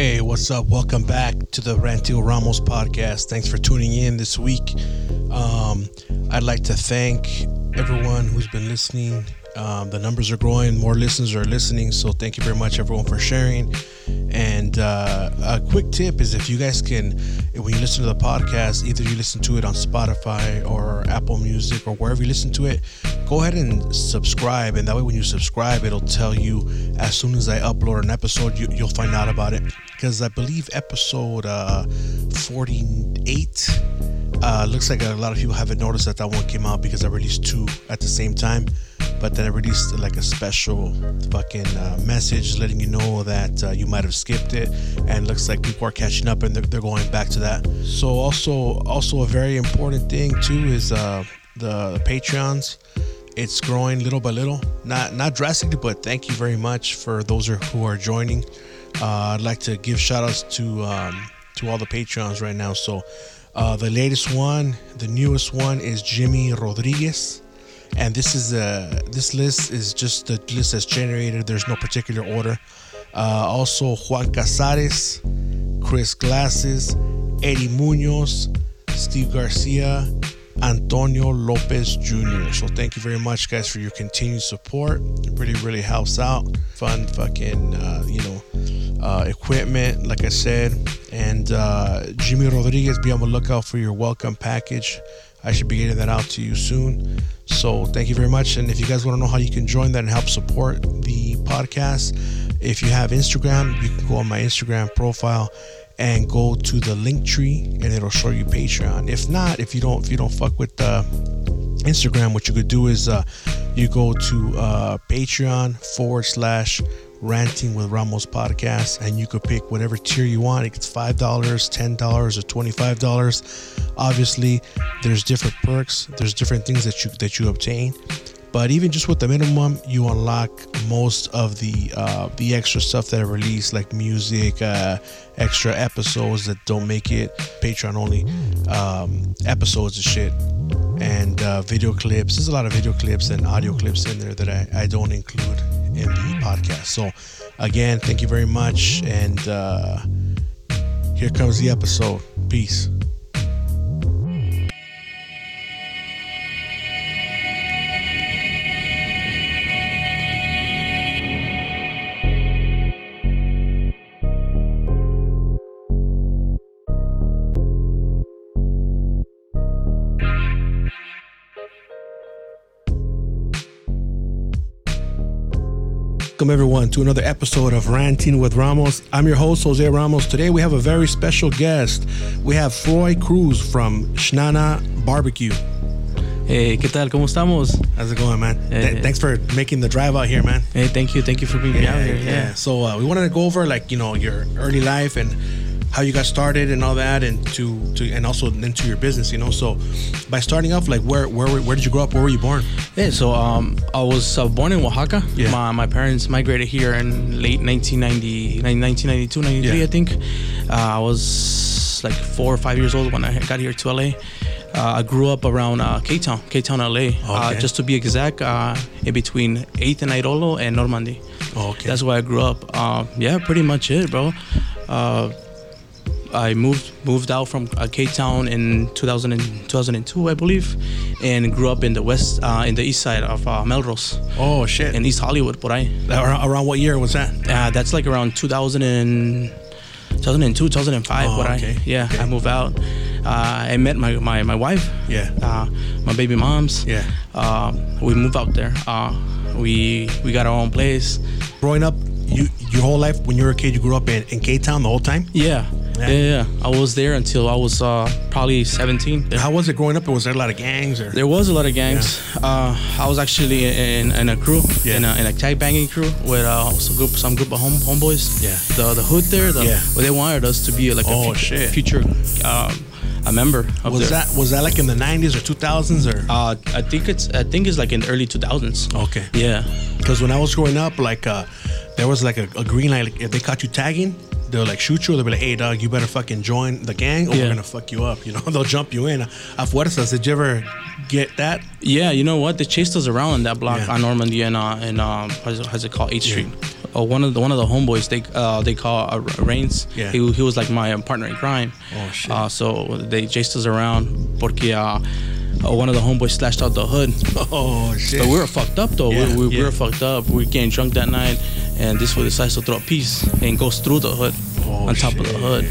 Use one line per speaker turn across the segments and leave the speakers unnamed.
Hey, what's up? Welcome back to the Rantil Ramos podcast. Thanks for tuning in this week. Um, I'd like to thank everyone who's been listening. Um, the numbers are growing, more listeners are listening. So, thank you very much, everyone, for sharing. And uh, a quick tip is if you guys can, when you listen to the podcast, either you listen to it on Spotify or Apple Music or wherever you listen to it, go ahead and subscribe. And that way, when you subscribe, it'll tell you as soon as I upload an episode, you, will find out about it. Because I believe episode uh, 48 uh, looks like a lot of people haven't noticed that that one came out because I released two at the same time. But then I released like a special fucking uh, message letting you know that uh, you might have skipped it, and looks like people are catching up and they're, they're, going back to that. So also also a very important thing too is uh, the, the Patreons. It's growing little by little, not not drastically, but thank you very much for those who are joining. Uh, I'd like to give shout outs to um, to all the Patreons right now. So uh, the latest one, the newest one is Jimmy Rodriguez. And this is a this list is just the list that's generated. There's no particular order. Uh, also Juan Casares, Chris Glasses, Eddie Munoz, Steve Garcia, Antonio Lopez Jr. So thank you very much, guys, for your continued support. It really, really helps out. Fun fucking, uh, you know, uh, equipment, like I said. And uh, Jimmy Rodriguez, be on the lookout for your welcome package. I should be getting that out to you soon. So thank you very much. And if you guys want to know how you can join that and help support the podcast, if you have Instagram, you can go on my Instagram profile and go to the link tree and it'll show you Patreon. If not, if you don't if you don't fuck with the Instagram, what you could do is uh, you go to uh, Patreon forward slash ranting with Ramos podcast, and you could pick whatever tier you want. It's five dollars, ten dollars, or twenty-five dollars. Obviously, there's different perks. There's different things that you that you obtain. But even just with the minimum, you unlock most of the uh, the extra stuff that are released, like music, uh, extra episodes that don't make it Patreon only um, episodes and shit, and uh, video clips. There's a lot of video clips and audio clips in there that I, I don't include podcast. So, again, thank you very much. And uh, here comes the episode. Peace. Welcome, everyone, to another episode of Ranting with Ramos. I'm your host, Jose Ramos. Today, we have a very special guest. We have Froi Cruz from Xnana Barbacoa.
Hey, ¿qué tal? ¿Cómo estamos?
How's it going, man? Th- thanks for making the drive out here, man.
Hey, thank you. Thank you for being yeah, out here. Yeah.
yeah. So, uh, we wanted to go over, like, you know, your early life and how you got started and all that, and to, to and also into your business, you know. So, by starting off, like where where where did you grow up? Where were you born?
Yeah, so um, I was uh, born in Oaxaca. Yeah. My, my parents migrated here in late 1990, 1992, 93, yeah. I think. Uh, I was like four or five years old when I got here to LA. Uh, I grew up around uh, K-Town, K-Town, LA. Uh, okay. Uh, just to be exact, uh, in between 8th and Irolo and Normandie. okay. That's where I grew up. Uh, yeah, pretty much it, bro. I moved moved out from uh, K-Town in 2000 and, 2002, I believe, and grew up in the west, uh, in the east side of uh, Melrose.
Oh shit!
In East Hollywood, por ahí.
Around, around what year was that?
Uh, that's like around 2000 and 2002, 2005. Oh, what okay. I yeah, okay. I moved out. Uh, I met my, my, my wife.
Yeah. Uh,
my baby moms.
Yeah.
Uh, we moved out there. Uh, we we got our own place.
Growing up, you your whole life when you were a kid, you grew up in in K Town the whole time.
Yeah. Yeah. yeah, yeah. I was there until I was uh, probably 17.
How was it growing up? Was there a lot of gangs? Or?
There was a lot of gangs. Yeah. Uh, I was actually in, in a crew, yeah. in, a, in a tag banging crew with uh, some group, some group of home homeboys.
Yeah.
The the hood there, the, yeah. Well, they wanted us to be like
oh,
a future, future um, a member.
was
there.
that was that like in the 90s or 2000s or?
Uh, I think it's I think it's like in the early 2000s.
Okay.
Yeah.
Because when I was growing up, like uh, there was like a, a green light. Like if they caught you tagging, they'll like shoot you. They'll be like, "Hey, dog, you better fucking join the gang, or yeah. we're gonna fuck you up." You know, they'll jump you in. A fuerzas, did you ever get that?
Yeah, you know what? They chased us around in that block yeah. on Normandie and uh, and um, how's it, how's it called? Eighth Street. uh, one of the one of the homeboys they uh, they call uh, Reigns.
Yeah.
He, he was like my partner in crime.
Oh, shit.
Uh, so they chased us around porque uh, uh, one of the homeboys slashed out the hood.
Oh shit.
But we were fucked up though.
Yeah,
we, we, we were fucked up. We were getting drunk that night, and this fool decides to throw a piece and goes through the hood
Oh,
on top of the
shit.
hood.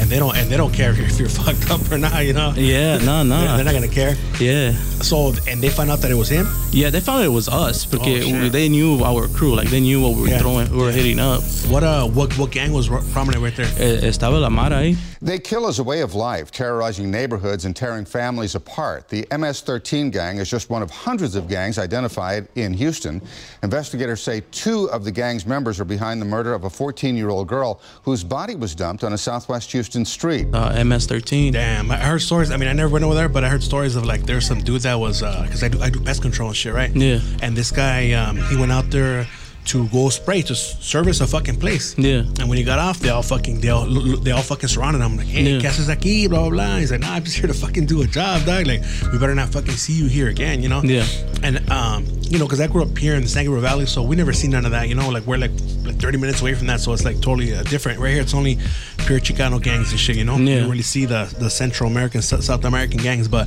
And they don't and they don't care if you're, fucked up or not. You know.
Yeah, no, no.
They're, they're not gonna care.
Yeah.
So and they find out that it was him.
Yeah, they found it was us because
Oh,
we, they knew our crew. Like they knew what we were
Yeah.
throwing, we were hitting up.
What uh what what gang was prominent right there?
Eh, Estaba la Mara ahí.
They kill as a way of life, terrorizing neighborhoods and tearing families apart. The MS 13 gang is just one of hundreds of gangs identified in Houston. Investigators say two of the gang's members are behind the murder of a 14 year old girl whose body was dumped on a southwest Houston street.
Uh, MS-13.
Damn, I heard stories. I mean, I never went over there, but I heard stories of like there's some dude that was because I do I do pest control and shit, right?
Yeah.
And this guy, um, he went out there to go spray to service a fucking place.
Yeah.
And when he got off, they all fucking they all they all fucking surrounded him like, hey,
Yeah.
¿qué haces aquí? Blah blah blah. He's like, nah, I'm just here to fucking do a job, dog. Like, we better not fucking see you here again, you know?
Yeah.
And um, you know, because I grew up here in the San Gabriel Valley, so we never seen none of that. You know, like we're like like 30 minutes away from that, so it's like totally uh, different. Right here, it's only pure Chicano gangs and shit. You know, you
Yeah.
don't really see the the Central American, South American gangs, but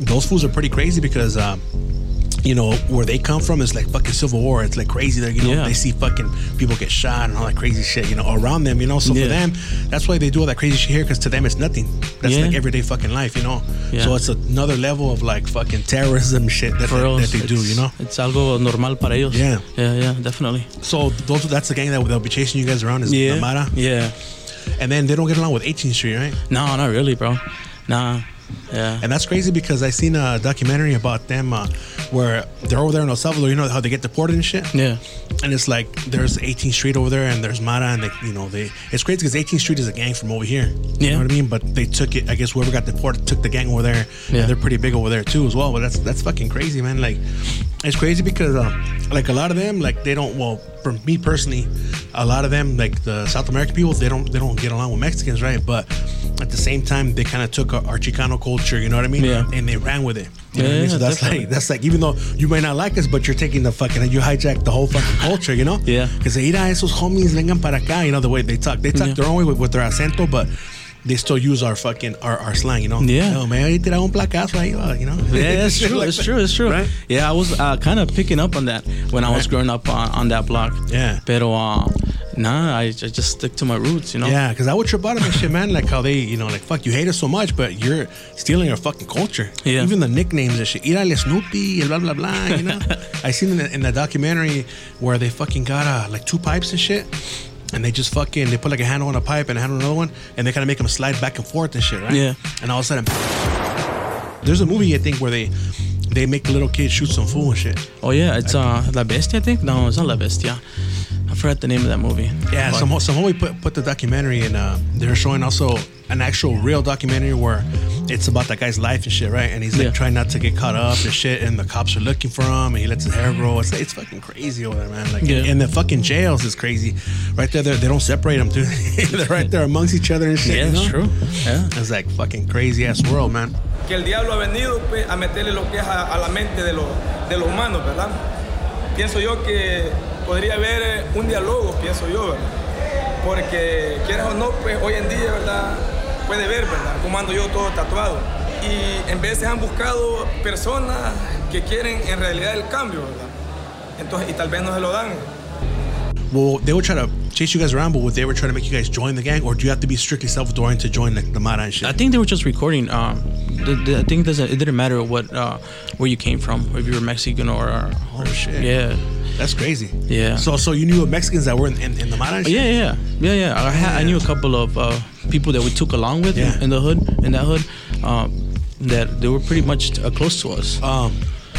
those fools are pretty crazy because. Um, you know where they come from is like fucking civil war. It's like crazy. There, you know,
Yeah.
they see fucking people get shot and all that crazy shit. You know, around them. You know, so
Yeah.
for them, that's why they do all that crazy shit here because to them it's nothing. That's
Yeah.
like everyday fucking life. You know,
Yeah.
so it's another level of like fucking terrorism shit that,
For
that,
us,
that they do. You know,
It's algo normal para ellos.
Yeah.
Yeah, yeah, definitely.
so those that's the gang that they'll be chasing you guys around is
Yeah.
the Mara,
Yeah.
and then they don't get along with 18th Street, right?
No, not really, bro. Nah. Yeah.
And that's crazy because I seen a documentary about them uh, where they're over there in El Salvador. You know how they get deported and shit.
Yeah.
And it's like there's 18th Street over there, and there's Mara, and they, you know they. It's crazy because 18th Street is a gang from over here. You
Yeah.
know what I mean? But they took it. I guess whoever got deported took the gang over there.
Yeah.
And they're pretty big over there too as well. But that's that's fucking crazy, man. Like, it's crazy because um, like a lot of them, like they don't. Well, for me personally, a lot of them, like the South American people, they don't they don't get along with Mexicans, right? But at the same time, they kind of took our, our Chicano culture. You know what I mean?
Yeah.
And they ran with it. You know what I
Yeah,
mean? So that's
definitely.
like that's like even though you might not like us, but you're taking the fucking you hijack the whole fucking culture, you know?
Yeah.
Because they a esos homies vengan para acá, you know the way they talk. They talk
Yeah.
their own way with, with their acento, but they still use our fucking our, our slang, you know?
Yeah.
No, me había tirado un placazo ahí, you know?
Yeah, it's true. it's true. It's true.
Right?
Yeah, I was uh, kind of picking up on that when I was
Right.
growing up on, on that block.
Yeah.
Pero uh, nah, I, I just stick to my roots, you know.
Yeah, because I would trip out on shit, man. Like how they, you know, like fuck, you hate us so much, but you're stealing our fucking culture.
Yeah.
Even the nicknames and shit. Irale Snoopy, and blah blah blah. You know, I seen in the, in the documentary where they fucking got uh, like two pipes and shit. And they just fucking they put like a handle on a pipe and a handle on another one, and they kind of make them slide back and forth and shit, right?
Yeah.
And all of a sudden, there's a movie I think where they they make the little kid shoot some fool and shit.
Oh yeah, it's uh La Bestia, I think. No, it's not La Bestia. I forgot the name of that movie.
Yeah,
But-
some some homie put put the documentary and uh, they're showing also an actual real documentary where it's about that guy's life and shit, right? And he's like
Yeah.
trying not to get caught up and shit, and the cops are looking for him, and he lets his hair grow. It's it's fucking crazy over there, man. Like,
Yeah.
and the fucking jails is crazy. Right there, they're- don't separate them, dude. they're right there amongst each other and shit.
Yeah,
you
it's true. Yeah.
It's like fucking crazy ass world, man.
que el diablo ha venido a meterle lo que es a, a la mente de, los de los humanos, ¿verdad? Pienso yo que podría haber eh, un diálogo, pienso yo, ¿verdad? Porque quieras o no, pues hoy en día, ¿verdad? Puede ver, ¿verdad? Como ando yo todo tatuado. Y en veces han buscado personas que quieren en realidad el cambio, ¿verdad? Entonces, y tal vez no se lo dan.
Well, they would try to chase you guys around, but would they ever try to make you guys join the gang, or do you have to be strictly Salvadoran to join the, the Mara and shit?
I think they were just recording. Um, the, the, I think it doesn't. It didn't matter what uh, where you came from, if you were Mexican or. or
Oh, shit.
Yeah.
That's crazy.
Yeah.
So so you knew Mexicans that were in, in, in the Mara? and shit?
yeah, yeah, yeah, yeah. I, had, I knew a couple of uh, people that we took along with
Yeah.
in the hood, in that hood, um, that they were pretty much uh, close to us.
Um,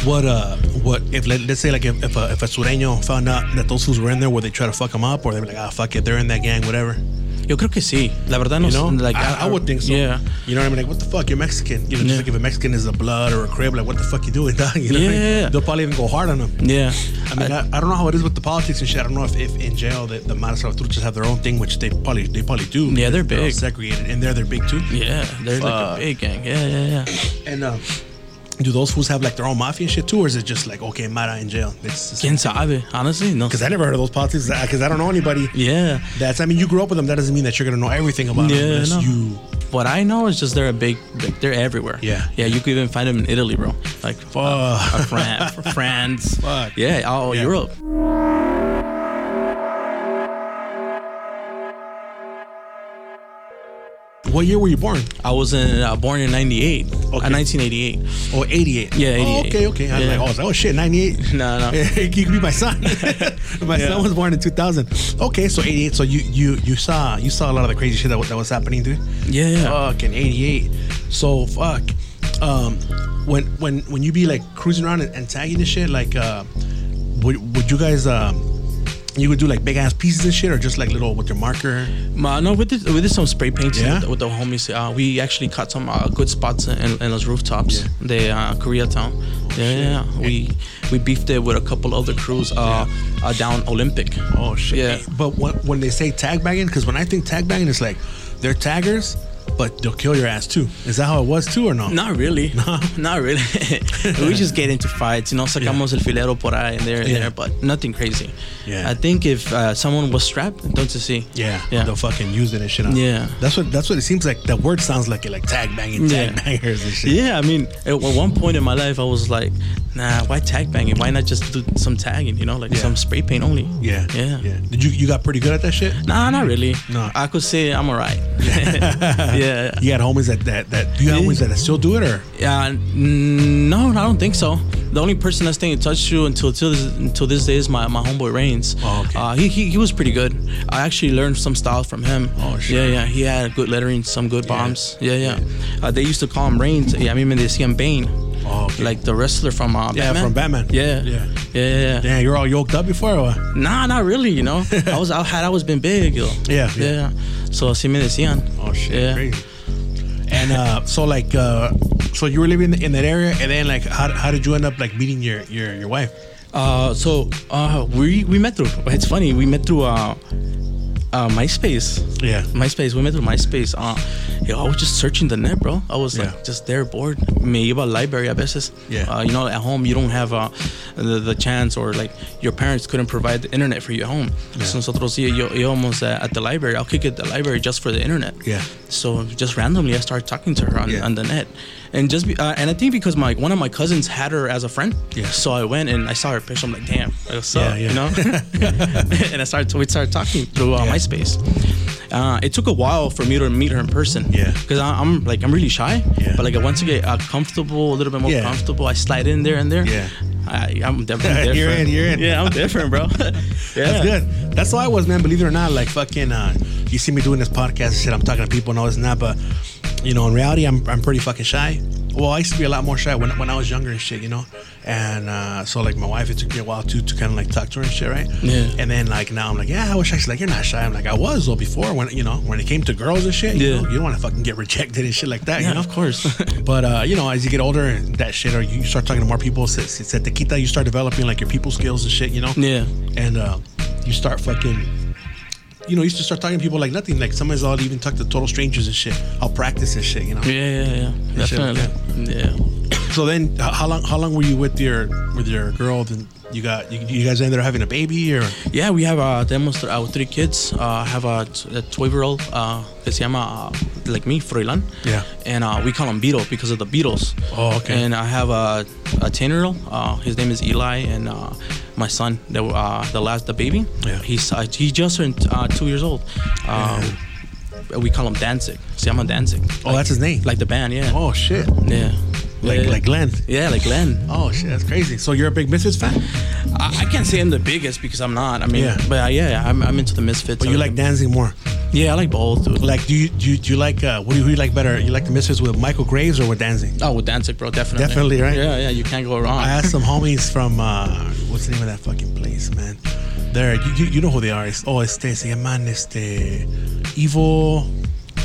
what uh, what if let, let's say like if if a, if a sureño found out that those fools were in there, would they try to fuck them up, or they be like, ah, fuck it, they're in that gang, whatever.
Yo creo que sí. La verdad no
You know,
like
I, I would think so.
Yeah.
You know what I mean? Like, what the fuck? You're Mexican. You know, just
Yeah.
like if a Mexican is a blood or a crip, like, what the fuck you doing, dog? You know what I mean?
Yeah.
They'll probably even go hard on them.
Yeah.
I mean, I, I don't know how it is with the politics and shit. I don't know if, if in jail the, the Mara Salvatruchas have their own thing, which they probably they probably do.
Yeah, they're
all
big.
segregated, and they're they're big too.
yeah, they're like a big gang. Yeah, yeah, yeah.
And um, do those fools have like their own mafia and shit too, or is it just like okay, Mara in jail? It's
Quien sabe? Honestly, no.
because I never heard of those politics because I don't know anybody.
Yeah.
That's I mean you grew up with them. That doesn't mean that you're gonna know everything about them.
Yeah, no.
You
What I know is just they're a big, big they're everywhere.
Yeah.
Yeah, you could even find them in Italy, bro. Like
Fuck.
uh, Fran- France.
Fuck.
Yeah, all
Yeah.
Europe.
What year were you born?
I was in, uh, born in 98. Uh, 1988.
Oh, 88.
Yeah,
Oh,
88.
okay, okay. I was
Yeah.
like, oh, oh shit, 98.
No, no.
you could be my son. my
Yeah.
son was born in 2000. Okay, so 88. So you you you saw you saw a lot of the crazy shit that, was- that was happening, dude.
Yeah, yeah.
Fucking 88. So fuck. Um, when when when you be like cruising around and, and tagging this shit, like, uh, would would you guys um, you would do like big ass pieces and shit, or just like little with your marker?
Ma, no, with did, we did some spray painting
Yeah?
with, the, with homies. Uh, we actually cut some uh, good spots in, in those rooftops.
Yeah.
The uh, Koreatown. yeah, yeah, yeah. We we beefed it with a couple other crews uh, uh, down Olympic.
Oh shit.
Yeah.
But when, when they say tag banging, because when I think tag banging, it's like they're taggers, but they'll kill your ass too. Is that how it was too, or no?
Not really. No, not really. we just get into fights, you know, sacamos el filero por ahí and there and
Yeah.
there, but nothing crazy.
Yeah.
I think if uh, someone was strapped, don't you see?
Yeah,
Yeah.
they'll fucking use it and shit. On.
Yeah.
that's what that's what it seems like. That word sounds like it, like tag banging, tag
Yeah.
bangers and shit.
Yeah, I mean, at at one point in my life, I was like, nah, why tag banging? Why not just do some tagging, you know, like
Yeah.
some spray paint only?
yeah,
Yeah.
yeah. Did you you got pretty good at that shit?
Nah, not really.
No.
I could say I'm alright. Yeah.
You had homies that that that you
Yeah.
homies that still do it or?
Yeah, no, I don't think so. The only person that's staying in touch to until till this, until this day is my, my homeboy Reigns.
Oh, okay.
Uh, he, he he was pretty good. I actually learned some styles from him.
Oh, shit.
Yeah, yeah. He had good lettering, some good bombs. Yeah, yeah. Uh, they used to call him Reigns. Yeah, I mean, they see him Bane.
Oh, okay.
Like the wrestler from uh,
Yeah,
Batman.
from Batman.
Yeah,
Yeah.
yeah, yeah. yeah.
Damn, you're all yoked up before or?
Nah, not really. You know, I was I had always been big. Yo.
Yeah, yeah.
yeah. So así me decían.
Oh shit,
Yeah.
crazy. And uh, so like, uh, so you were living in that area, and then like, how, how did you end up like meeting your your your wife?
Uh, so uh, we we met through. It's funny. We met through uh, uh, MySpace.
Yeah.
MySpace. We met through MySpace. Uh, yo, I was just searching the net, bro. I was like
Yeah.
just there bored. Me iba al library a veces.
Yeah.
Uh, you know, at home you don't have uh, the, the chance or like your parents couldn't provide the internet for you at home. So nosotros yo, íbamos uh, at the library. I'll kick it at the library just for the internet.
Yeah.
So just randomly, I started talking to her on,
Yeah.
on the net, and just be, uh, and I think because my one of my cousins had her as a friend.
Yeah.
So I went and I saw her picture. I'm like, damn, what's up?
Yeah.
You know. and I started we started talking through uh,
Yeah.
MySpace. Uh, it took a while for me to meet her in person.
Yeah.
Because I'm like I'm really shy.
Yeah.
But like I once I get uh, comfortable, a little bit more
Yeah.
comfortable, I slide in there and there.
Yeah.
I, I'm definitely different.
You're in, you're in.
Yeah, I'm different, bro. yeah.
That's good. That's how I was, man. Believe it or not, like fucking, uh, you see me doing this podcast and shit. I'm talking to people and all this and that, but you know, in reality, I'm I'm pretty fucking shy. Well, I used to be a lot more shy when when I was younger and shit, you know. And uh, so like my wife, it took me a while to to kind of like talk to her and shit, right?
Yeah.
And then like now I'm like, yeah, I wish I. She's like, you're not shy. I'm like, I was though before when you know when it came to girls and shit. You
Yeah.
know, you don't want to fucking get rejected and shit like that.
Yeah,
you know,
of course.
But uh, you know, as you get older and that shit, or you start talking to more people, se, se te quita, you start developing like your people skills and shit, you know.
yeah.
And uh, you start fucking, you know, used to start talking to people like nothing. Like sometimes I'll even talk to total strangers and shit. I'll practice and shit, you know.
Yeah, yeah, yeah.
Shit,
Definitely. Yeah.
So then, how long how long were you with your with your girl? Then you got you, you guys ended up having a baby or
Yeah, we have uh, tenemos th- uh, three kids. Uh, I have a, t- a 12 year old uh, que se llama, uh, like me, Froilan.
Yeah.
And uh, we call him Beetle because of the Beatles.
Oh, okay.
And I have a, a 10 year old. Uh, his name is Eli. And uh, my son, the, uh, the last, the baby,
Yeah.
he's uh, he just turned uh, two years old. Um, We call him Danzig. Se llama Danzig.
oh that's his name.
Like the band, yeah.
oh shit,
Yeah.
Like
yeah.
like Glenn.
Yeah, like Glenn.
Oh shit, that's crazy. So you're a big Misfits fan?
I, I can't say I'm the biggest because I'm not. I mean,
Yeah.
but uh, yeah, I'm, I'm into the Misfits.
But you like Danzig more?
Yeah, I like both, dude.
Like, do you do you, do you like uh, what do you, who you like better? You like the Misfits with Michael Graves or with Danzig?
Oh, with Danzig, bro, definitely.
Definitely, right?
Yeah, yeah, you can't go wrong.
I asked some homies from uh, what's the name of that fucking place, man? There, you, you, you know who they are? It's, oh, este se llaman este Evil.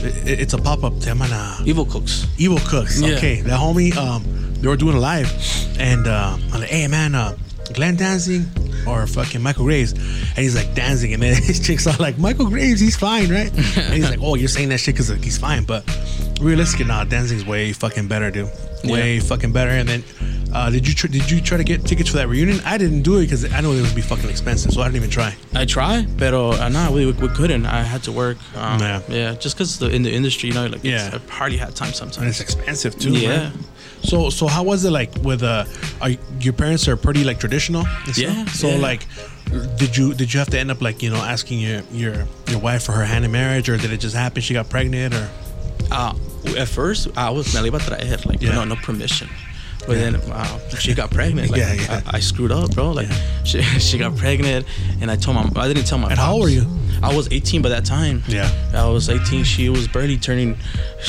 It- it's a pop up. Llaman uh,
Evil Cooks.
Evil Cooks.
Yeah.
Okay, that homie, um, they were doing a live, and uh, I'm like, hey man, uh, Glenn Danzig, or fucking Michael Graves, and he's like Danzig, and then his chick's are like Michael Graves, he's fine, right? and he's like, oh, you're saying that shit because like, he's fine, but realistically, nah, Danzig's way fucking better, dude. Way yeah. fucking better. And then, uh, did you tr- did you try to get tickets for that reunion? I didn't do it because I know it would be fucking expensive, so I didn't even try.
I tried, but uh, nah, we, we couldn't. I had to work. Um, yeah, yeah, just because in the industry, you know, like yeah, I hardly had time sometimes.
And it's expensive too. Yeah. So so how was it like with uh are, your parents are pretty like traditional?
Yeah.
So
yeah.
like did you did you have to end up like you know asking your your your wife for her hand in marriage or did it just happen she got pregnant or?
Uh, at first I was like yeah. no no permission. But yeah. then uh, she got pregnant. Like, yeah, yeah. I, I, screwed up, bro. Like yeah. she, she got pregnant, and I told my I didn't tell my.
And pops. how old were you?
I was 18 by that time.
Yeah.
I was 18. She was barely turning.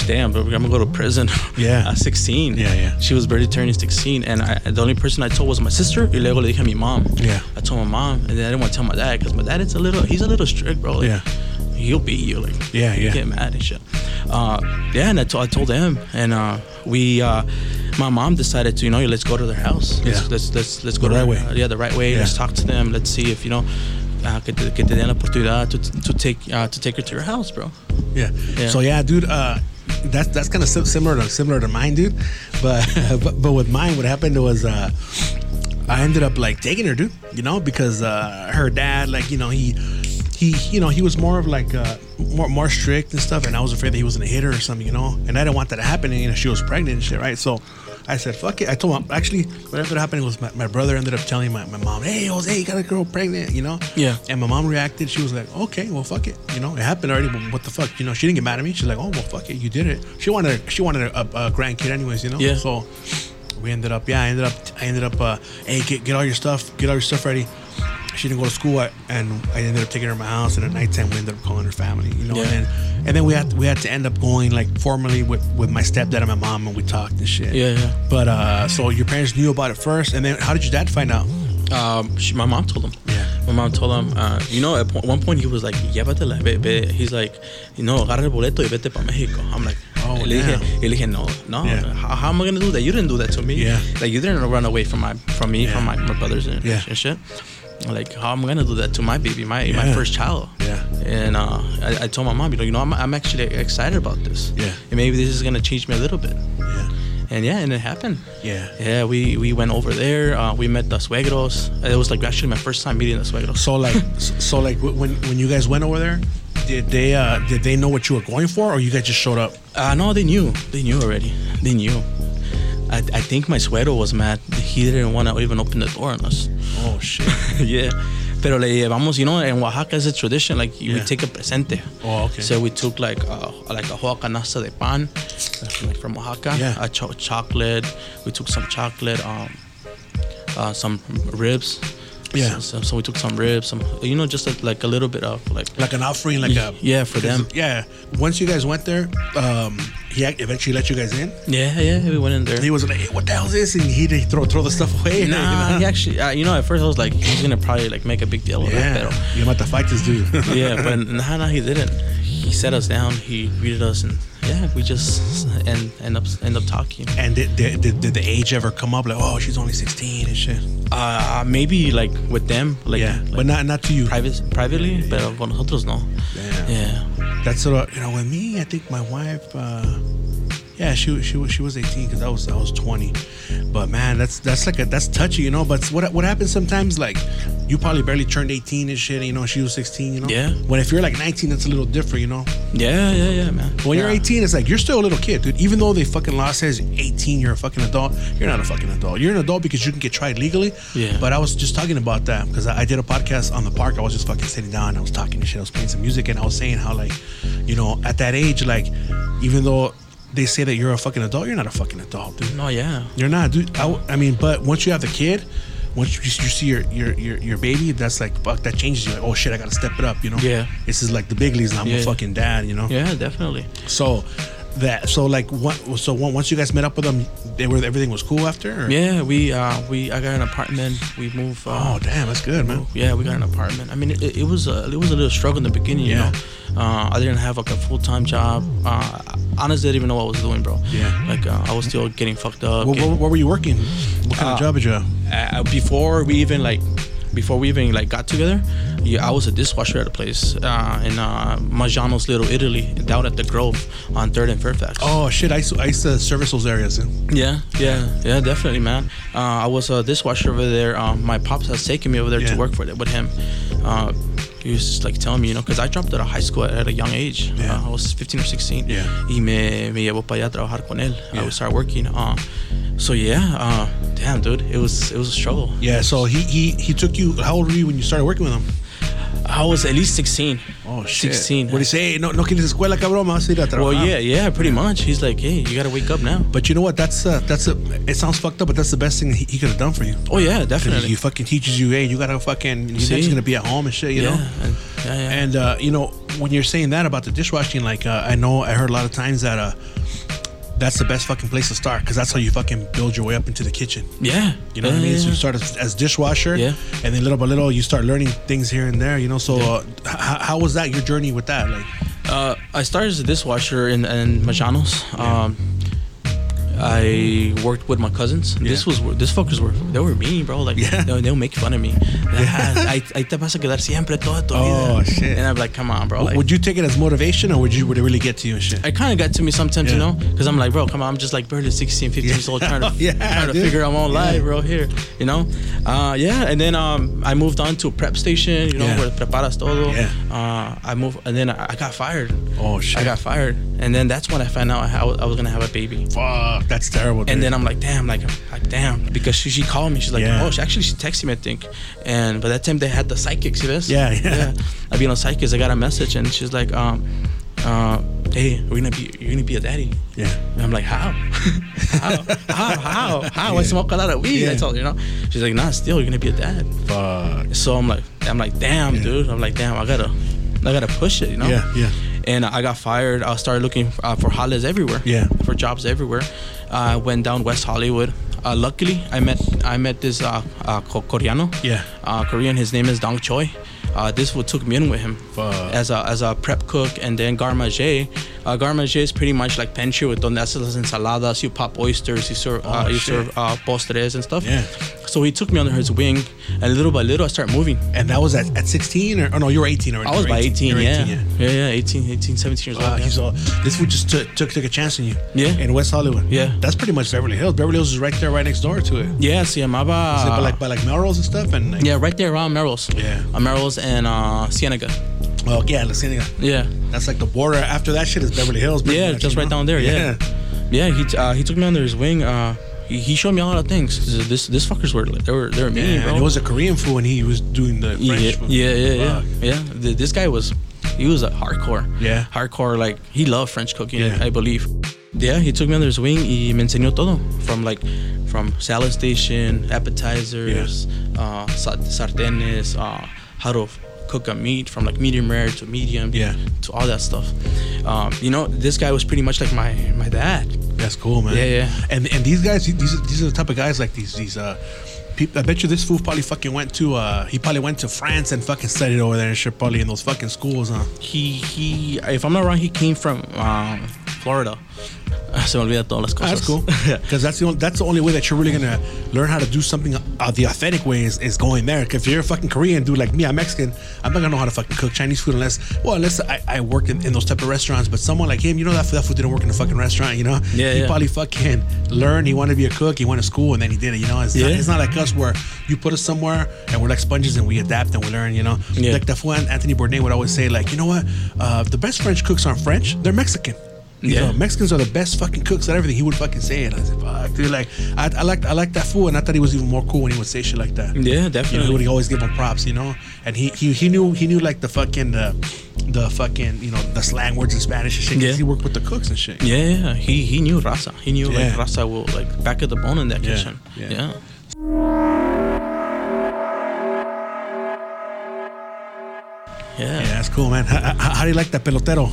Damn, but I'm gonna go to prison.
Yeah.
At 16.
Yeah, yeah.
She was barely turning 16, and I, the only person I told was my sister. Y luego le dije a mi mom.
Yeah.
I told my mom, and then I didn't want to tell my dad because my dad is a little. He's a little strict, bro. Like,
yeah.
He'll beat you, like.
Yeah, yeah.
Get mad and shit. Uh, yeah, and I, t- I told him, and uh, we. Uh, my mom decided to, you know, let's go to their house.
Yeah.
Let's let's let's, let's go
the
right
way.
Yeah, the right way. Yeah. Let's talk to them. Let's see if you know uh, que, te, que te den la oportunidad to, to take uh, to take her to your house, bro.
Yeah. yeah. So yeah, dude. Uh, that's that's kind of similar to similar to mine, dude. But but, but with mine, what happened was. Uh, I ended up like taking her, dude. You know, because uh, her dad, like, you know, he he, you know, he was more of like uh, more more strict and stuff, and I was afraid that he was gonna hit her or something, you know. And I didn't want that to happen. And you know, she was pregnant and shit, right? So I said, fuck it. I told him, actually, what ended up happening was my, my brother ended up telling my, my mom, hey, Jose, you got a girl pregnant, you know?
Yeah.
And my mom reacted. She was like, okay, well, fuck it. You know, it happened already, but what the fuck? You know, she didn't get mad at me. She's like, oh, well, fuck it. You did it. She wanted, she wanted a, a, a grandkid anyways, you know?
Yeah.
So we ended up, yeah, I ended up, I ended up, uh, hey, get, get all your stuff, get all your stuff ready she didn't go to school, and I ended up taking her to my house. And at nighttime, we ended up calling her family, you know. Yeah. And then, and then we had to, we had to end up going like formally with with my stepdad and my mom, and we talked and shit.
Yeah, yeah.
But uh, so your parents knew about it first, and then how did your dad find out?
Um, she, my mom told him.
Yeah.
My mom told him, uh, you know, at one point he was like, llévatela, ve, ve. He's like, you know, agarra el boleto y vete para Mexico. I'm like,
oh,
le dije, le dije, no, no.
Yeah.
How, how, am I gonna do that? You didn't do that to me.
Yeah.
Like you didn't run away from my from me,
Yeah.
from my, my brothers and,
Yeah.
and shit. Like how I'm I gonna do that to my baby, my
Yeah.
my first child?
Yeah.
And uh, I, I told my mom, you know, you know, I'm, I'm actually excited about this.
Yeah.
And maybe this is gonna change me a little bit.
Yeah.
And yeah, and it happened.
Yeah.
Yeah, we we went over there. Uh, we met the suegros. It was like actually my first time meeting the suegros.
So like, so, so like when when you guys went over there, did they uh did they know what you were going for, or you guys just showed up?
Uh, no, they knew. They knew already. They knew. I, I think my suegro was mad. He didn't want to even open the door on us.
Oh shit.
yeah. Pero le llevamos, you know, in Oaxaca is a tradition, like we
Yeah.
take a presente.
Oh, okay.
So we took like uh, like a whole canasta de pan, like from Oaxaca.
Yeah.
A cho- chocolate. We took some chocolate, um, uh, some ribs.
Yeah.
So, so, so we took some ribs, some, you know, just a, like a little bit of like.
like an offering, like a
Yeah, for them.
Yeah. Once you guys went there, um, he eventually let you guys in.
Yeah, yeah, we went in there.
He was like, hey, "What the hell is this?" And he'd throw throw the stuff away.
Nah, he actually, uh, you know, at first I was like, he's gonna probably like make a big deal of
yeah.
it. Pero,
You about to fight this dude?
yeah, but nah, nah, he didn't. He sat us down, he greeted us, and yeah, we just end, end up end up talking.
And did, did, did, did the age ever come up? Like, oh, she's only 16 and shit.
Uh, maybe like with them, like,
yeah,
like
but not not to you.
private, privately, but con nosotros no.
Damn.
Yeah,
That's sort of you know with me. I think my wife. Uh, yeah, she she was she was 18 because I was I was 20. But man, that's that's like a that's touchy, you know. But what what happens sometimes like you probably barely turned 18 and shit. You know, she was 16. You know.
Yeah.
When if you're like 19, it's a little different, you know.
yeah, yeah, yeah, man.
When
yeah.
you're 18, it's like you're still a little kid, dude. Even though they fucking law says 18, you're a fucking adult. You're not a fucking adult. You're an adult because you can get tried legally.
Yeah.
But I was just talking about that because I, I did a podcast on the park. I was just fucking sitting down. I was talking and shit. I was playing some music and I was saying how like, you know, at that age, like, even though they say that you're a fucking adult, you're not a fucking adult, dude.
No, yeah,
You're not, dude. I mean, but once you have the kid. Once you, you see your, your your your baby, that's like fuck. That changes you. Like, oh shit, I gotta step it up. You know.
Yeah.
This is like the big leagues. And I'm a fucking dad. You know.
yeah, definitely.
So that so like what so once you guys met up with them, they were everything was cool after. Or?
Yeah, we uh we I got an apartment. We moved. Uh,
Oh damn, that's good, man.
Yeah, we got an apartment. I mean, it, it was a it was a little struggle in the beginning. You
Yeah.
know, uh, I didn't have like a full time job. Uh, honestly, I didn't even know what I was doing, bro.
Yeah.
Like uh, I was still getting fucked up.
What,
getting-
what, what were you working? What kind of
Uh,
job did you have?
uh, before we even like before we even like got together, yeah, I was a dishwasher at a place uh, in uh, Maggiano's Little Italy, down at the Grove on Third and Fairfax.
Oh shit! I used, to, I used to service those areas.
Yeah, yeah, yeah, definitely, man. Uh, I was a dishwasher over there. Um, my pops has taken me over there yeah. to work for it with him. Uh, he was just like telling me, you know, because I dropped out of high school at, a young age. Yeah. Uh, I was 15 or 16.
Yeah.
Y me, me llevó para allá a trabajar con él. Yeah. I would start working. Uh, so yeah, uh, damn, dude, it was it was a struggle.
Yeah. So he he he took you. How old were you when you started working with him?
I was at least 16.
Oh, shit. 16. What do you say? No, no quieres escuela, cabrón, vas a ir a trabajar.
Well, yeah, yeah, pretty much. He's like, hey, you gotta wake up now.
But you know what? That's uh, that's a. It sounds fucked up, but that's the best thing he, he could have done for you.
Oh yeah, definitely.
He fucking teaches you, hey, you gotta fucking. You're just gonna be at home and shit, you
yeah,
know.
And, yeah, yeah.
And uh, you know, when you're saying that about the dishwashing, like uh, I know I heard a lot of times that uh that's the best fucking place to start because that's how you fucking build your way up into the kitchen.
Yeah,
you know
yeah,
what I mean.
Yeah.
So you start as, as, dishwasher,
yeah,
and then little by little you start learning things here and there. You know, so uh, h- how was that your journey with that? Like,
uh, I started as a dishwasher in, in Maggiano's. Um, I worked with my cousins. Yeah. This was this fuckers were they were mean, bro. Like yeah. they, they'll make fun of me. Ahí te vas a quedar siempre toda tu
vida. Oh shit!
And I'm like, come on, bro. Like,
would you take it as motivation, or would you would it really get to you and shit?
It kind of got to me sometimes, yeah. you know, because I'm like, bro, come on, I'm just like barely 16, 15 years old, trying to yeah, trying to figure out my own life, bro. Here, you know, uh, yeah. And then um, I moved on to a prep station, you know, where preparas todo.
Yeah.
Uh, I moved, and then I, I got fired.
Oh shit! I
got fired, and then that's when I found out I, I was gonna have a baby.
Fuck, that's terrible. Dude.
And then I'm like, damn, like, like damn, because she, she called me. She's like, yeah. oh, she actually she texted me, I think. And by that time they had the Sidekicks, you know?
Yeah, yeah. yeah.
I be on Sidekicks. I got a message, and she's like, um, uh, hey, we're gonna be, you're gonna be a daddy.
Yeah.
And I'm like, how? how? How? How? How? Yeah. I smoke a lot of weed. Yeah. I told you know. She's like, nah, still, you're gonna be a dad.
Fuck.
So I'm like, I'm like, damn, dude. I'm like, damn, I gotta, I gotta push it, you know.
Yeah, yeah
and I got fired. I started looking uh, for halas everywhere.
Yeah.
For jobs everywhere. I uh, went down West Hollywood. Uh, luckily, I met I met this uh, uh, Koreano.
Yeah.
Uh, Korean. His name is Dong Choi. Uh, this what took me in with him as a as a prep cook, and then garde manger. uh, garde is pretty much like pantry with donde haces las ensaladas. You pop oysters, you serve uh, oh, you serve uh, postres and stuff.
Yeah.
So he took me under his wing, and little by little I started moving.
And that was at, at 16 or oh no, you were 18 already.
I was by 18, 18 yeah. 18, yeah. yeah. Yeah, 18, 18, 17 years old. Yeah.
So this would just took, took took a chance on you.
Yeah.
In West Hollywood.
Yeah.
That's pretty much Beverly Hills. Beverly Hills is right there, right next door to it.
Yeah, llamaba.
Is it by like by like Melrose and stuff and. Like,
yeah, right there around Melrose.
Yeah.
Uh, Melrose and uh, Cienega.
Oh yeah, La Cienega.
Yeah.
That's like the border. After that shit is Beverly Hills.
Yeah, just right down there. Yeah. Yeah, yeah he uh, he took me under his wing. Uh, he, he showed me a lot of things. This this fuckers were they were they were mean, yeah, bro.
It was a Korean food, and he was doing the French
yeah,
food.
Yeah, yeah, yeah, yeah. This guy was he was a hardcore.
Yeah.
Hardcore, like he loved French cooking, yeah. I believe. Yeah, he took me under his wing He me enseñó todo from like from salad station, appetizers, yeah. uh, sartenes, uh, how to cook a meat from like medium rare to medium
yeah.
to all that stuff. Um, you know, this guy was pretty much like my my dad.
That's cool, man.
Yeah, yeah.
And and these guys, these are, these are the type of guys like these these uh. People, I bet you this fool probably fucking went to uh he probably went to France and fucking studied over there and shit probably in those fucking schools, huh?
He he if I'm not wrong, he came from um, Florida. Se me olvida todas las cosas.
That's cool. Because that's the only, that's the only way that you're really gonna learn how to do something uh, the authentic way is, is going there. Because if you're a fucking Korean dude like me, I'm Mexican. I'm not gonna know how to fucking cook Chinese food unless well unless I, I work in, in those type of restaurants. But someone like him, you know that that food didn't work in a fucking restaurant. You know.
Yeah.
He
yeah.
probably fucking learned. He wanted to be a cook. He went to school and then he did it. You know. It's, yeah. not, it's not like us where you put us somewhere and we're like sponges and we adapt and we learn. You know.
Yeah.
Like the fool Anthony Bourdain would always say like you know what uh, the best French cooks aren't French. They're Mexican. Yeah. Know, Mexicans are the best fucking cooks at everything. He would fucking say it. I said, fuck, dude. Like, I, I like I like that fool, and I thought he was even more cool when he would say shit like that.
Yeah, definitely.
You know, he would always give him props, you know. And he he, he knew he knew like the fucking the the fucking you know the slang words in Spanish and shit. Yeah. He worked with the cooks and shit.
Yeah, yeah. He he knew raza. He knew yeah. like raza will like back of the bone in that
yeah.
kitchen.
Yeah.
yeah.
Yeah. yeah, that's cool, man. How, how, how do you like that pelotero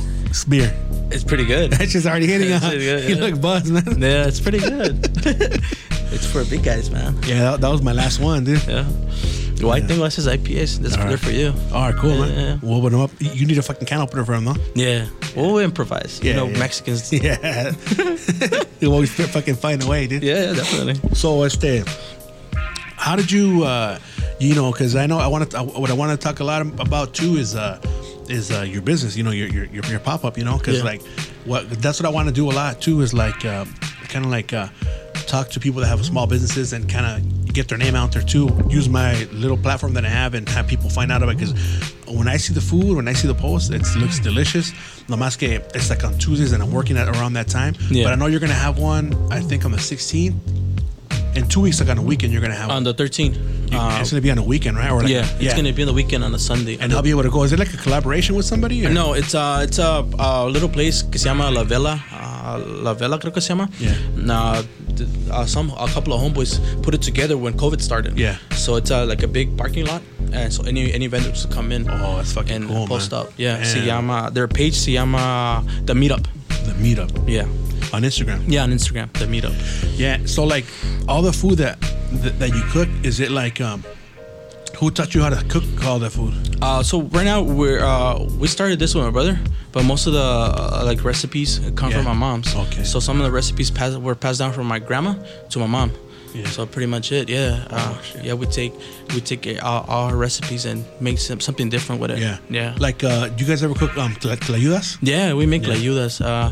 beer?
It's pretty good.
That's just already hitting
it's
up.
Good,
you look buzzed, man.
Yeah, it's pretty good. it's for big guys, man.
Yeah, that, that, was my last one, dude.
Yeah. White yeah. thing was his IPAs. That's All good for you.
All right, cool,
yeah,
man. We'll open them up. You need a fucking can opener for him, though.
Yeah. We'll improvise.
Yeah,
you know. Mexicans.
Yeah. you always fucking find a way, dude.
Yeah, definitely.
So, este, how did you, uh, you know, because I know I want to. What I want to talk a lot about too is uh, is uh, your business. You know, your your your, your pop up. You know, because
Yeah.
like what that's what I want to do a lot too. Is like uh, kind of like uh, talk to people that have small businesses and kind of get their name out there too. Use my little platform that I have and have people find out about it. Because when I see the food, when I see the post, it looks delicious. Nomás que it's like on Tuesdays and I'm working at around that time.
Yeah.
But I know you're gonna have one. I think on the 16th. In two weeks, like on a weekend, you're gonna have
On the 13th.
You-
Uh,
it's gonna be on a weekend, right? Or like,
yeah, it's gonna be on the weekend on a Sunday.
and I'll be able to go. Is it like a collaboration with somebody? or-
No, it's a it's a, a little place que se llama La Vela. Uh, La Vela creo que se llama.
Yeah.
Uh, uh, some a couple of homeboys put it together when COVID started.
Yeah.
So it's uh, like a big parking lot, and so any any vendors come in.
Oh, that's fucking
and
cool,
post
man.
up. Yeah. Se llama their page se llama the Meetup.
The meetup
Yeah.
on Instagram.
Yeah, on Instagram, the Meetup.
Yeah. So like all the food that that, that you cook, is it like um, who taught you how to cook all that food?
Uh, so right now we're uh, we started this with my brother, but most of the uh, like recipes come
Yeah.
from my mom's.
Okay.
So some of the recipes pass, were passed down from my grandma to my mom.
Yeah.
So pretty much it. Yeah. Uh,
shit.
yeah. We take we take all, all our recipes and make some, something different with it.
Yeah.
Yeah.
Like, uh, do you guys ever cook um tlayudas?
yeah, we make
Yeah.
tlayudas. Uh, uh,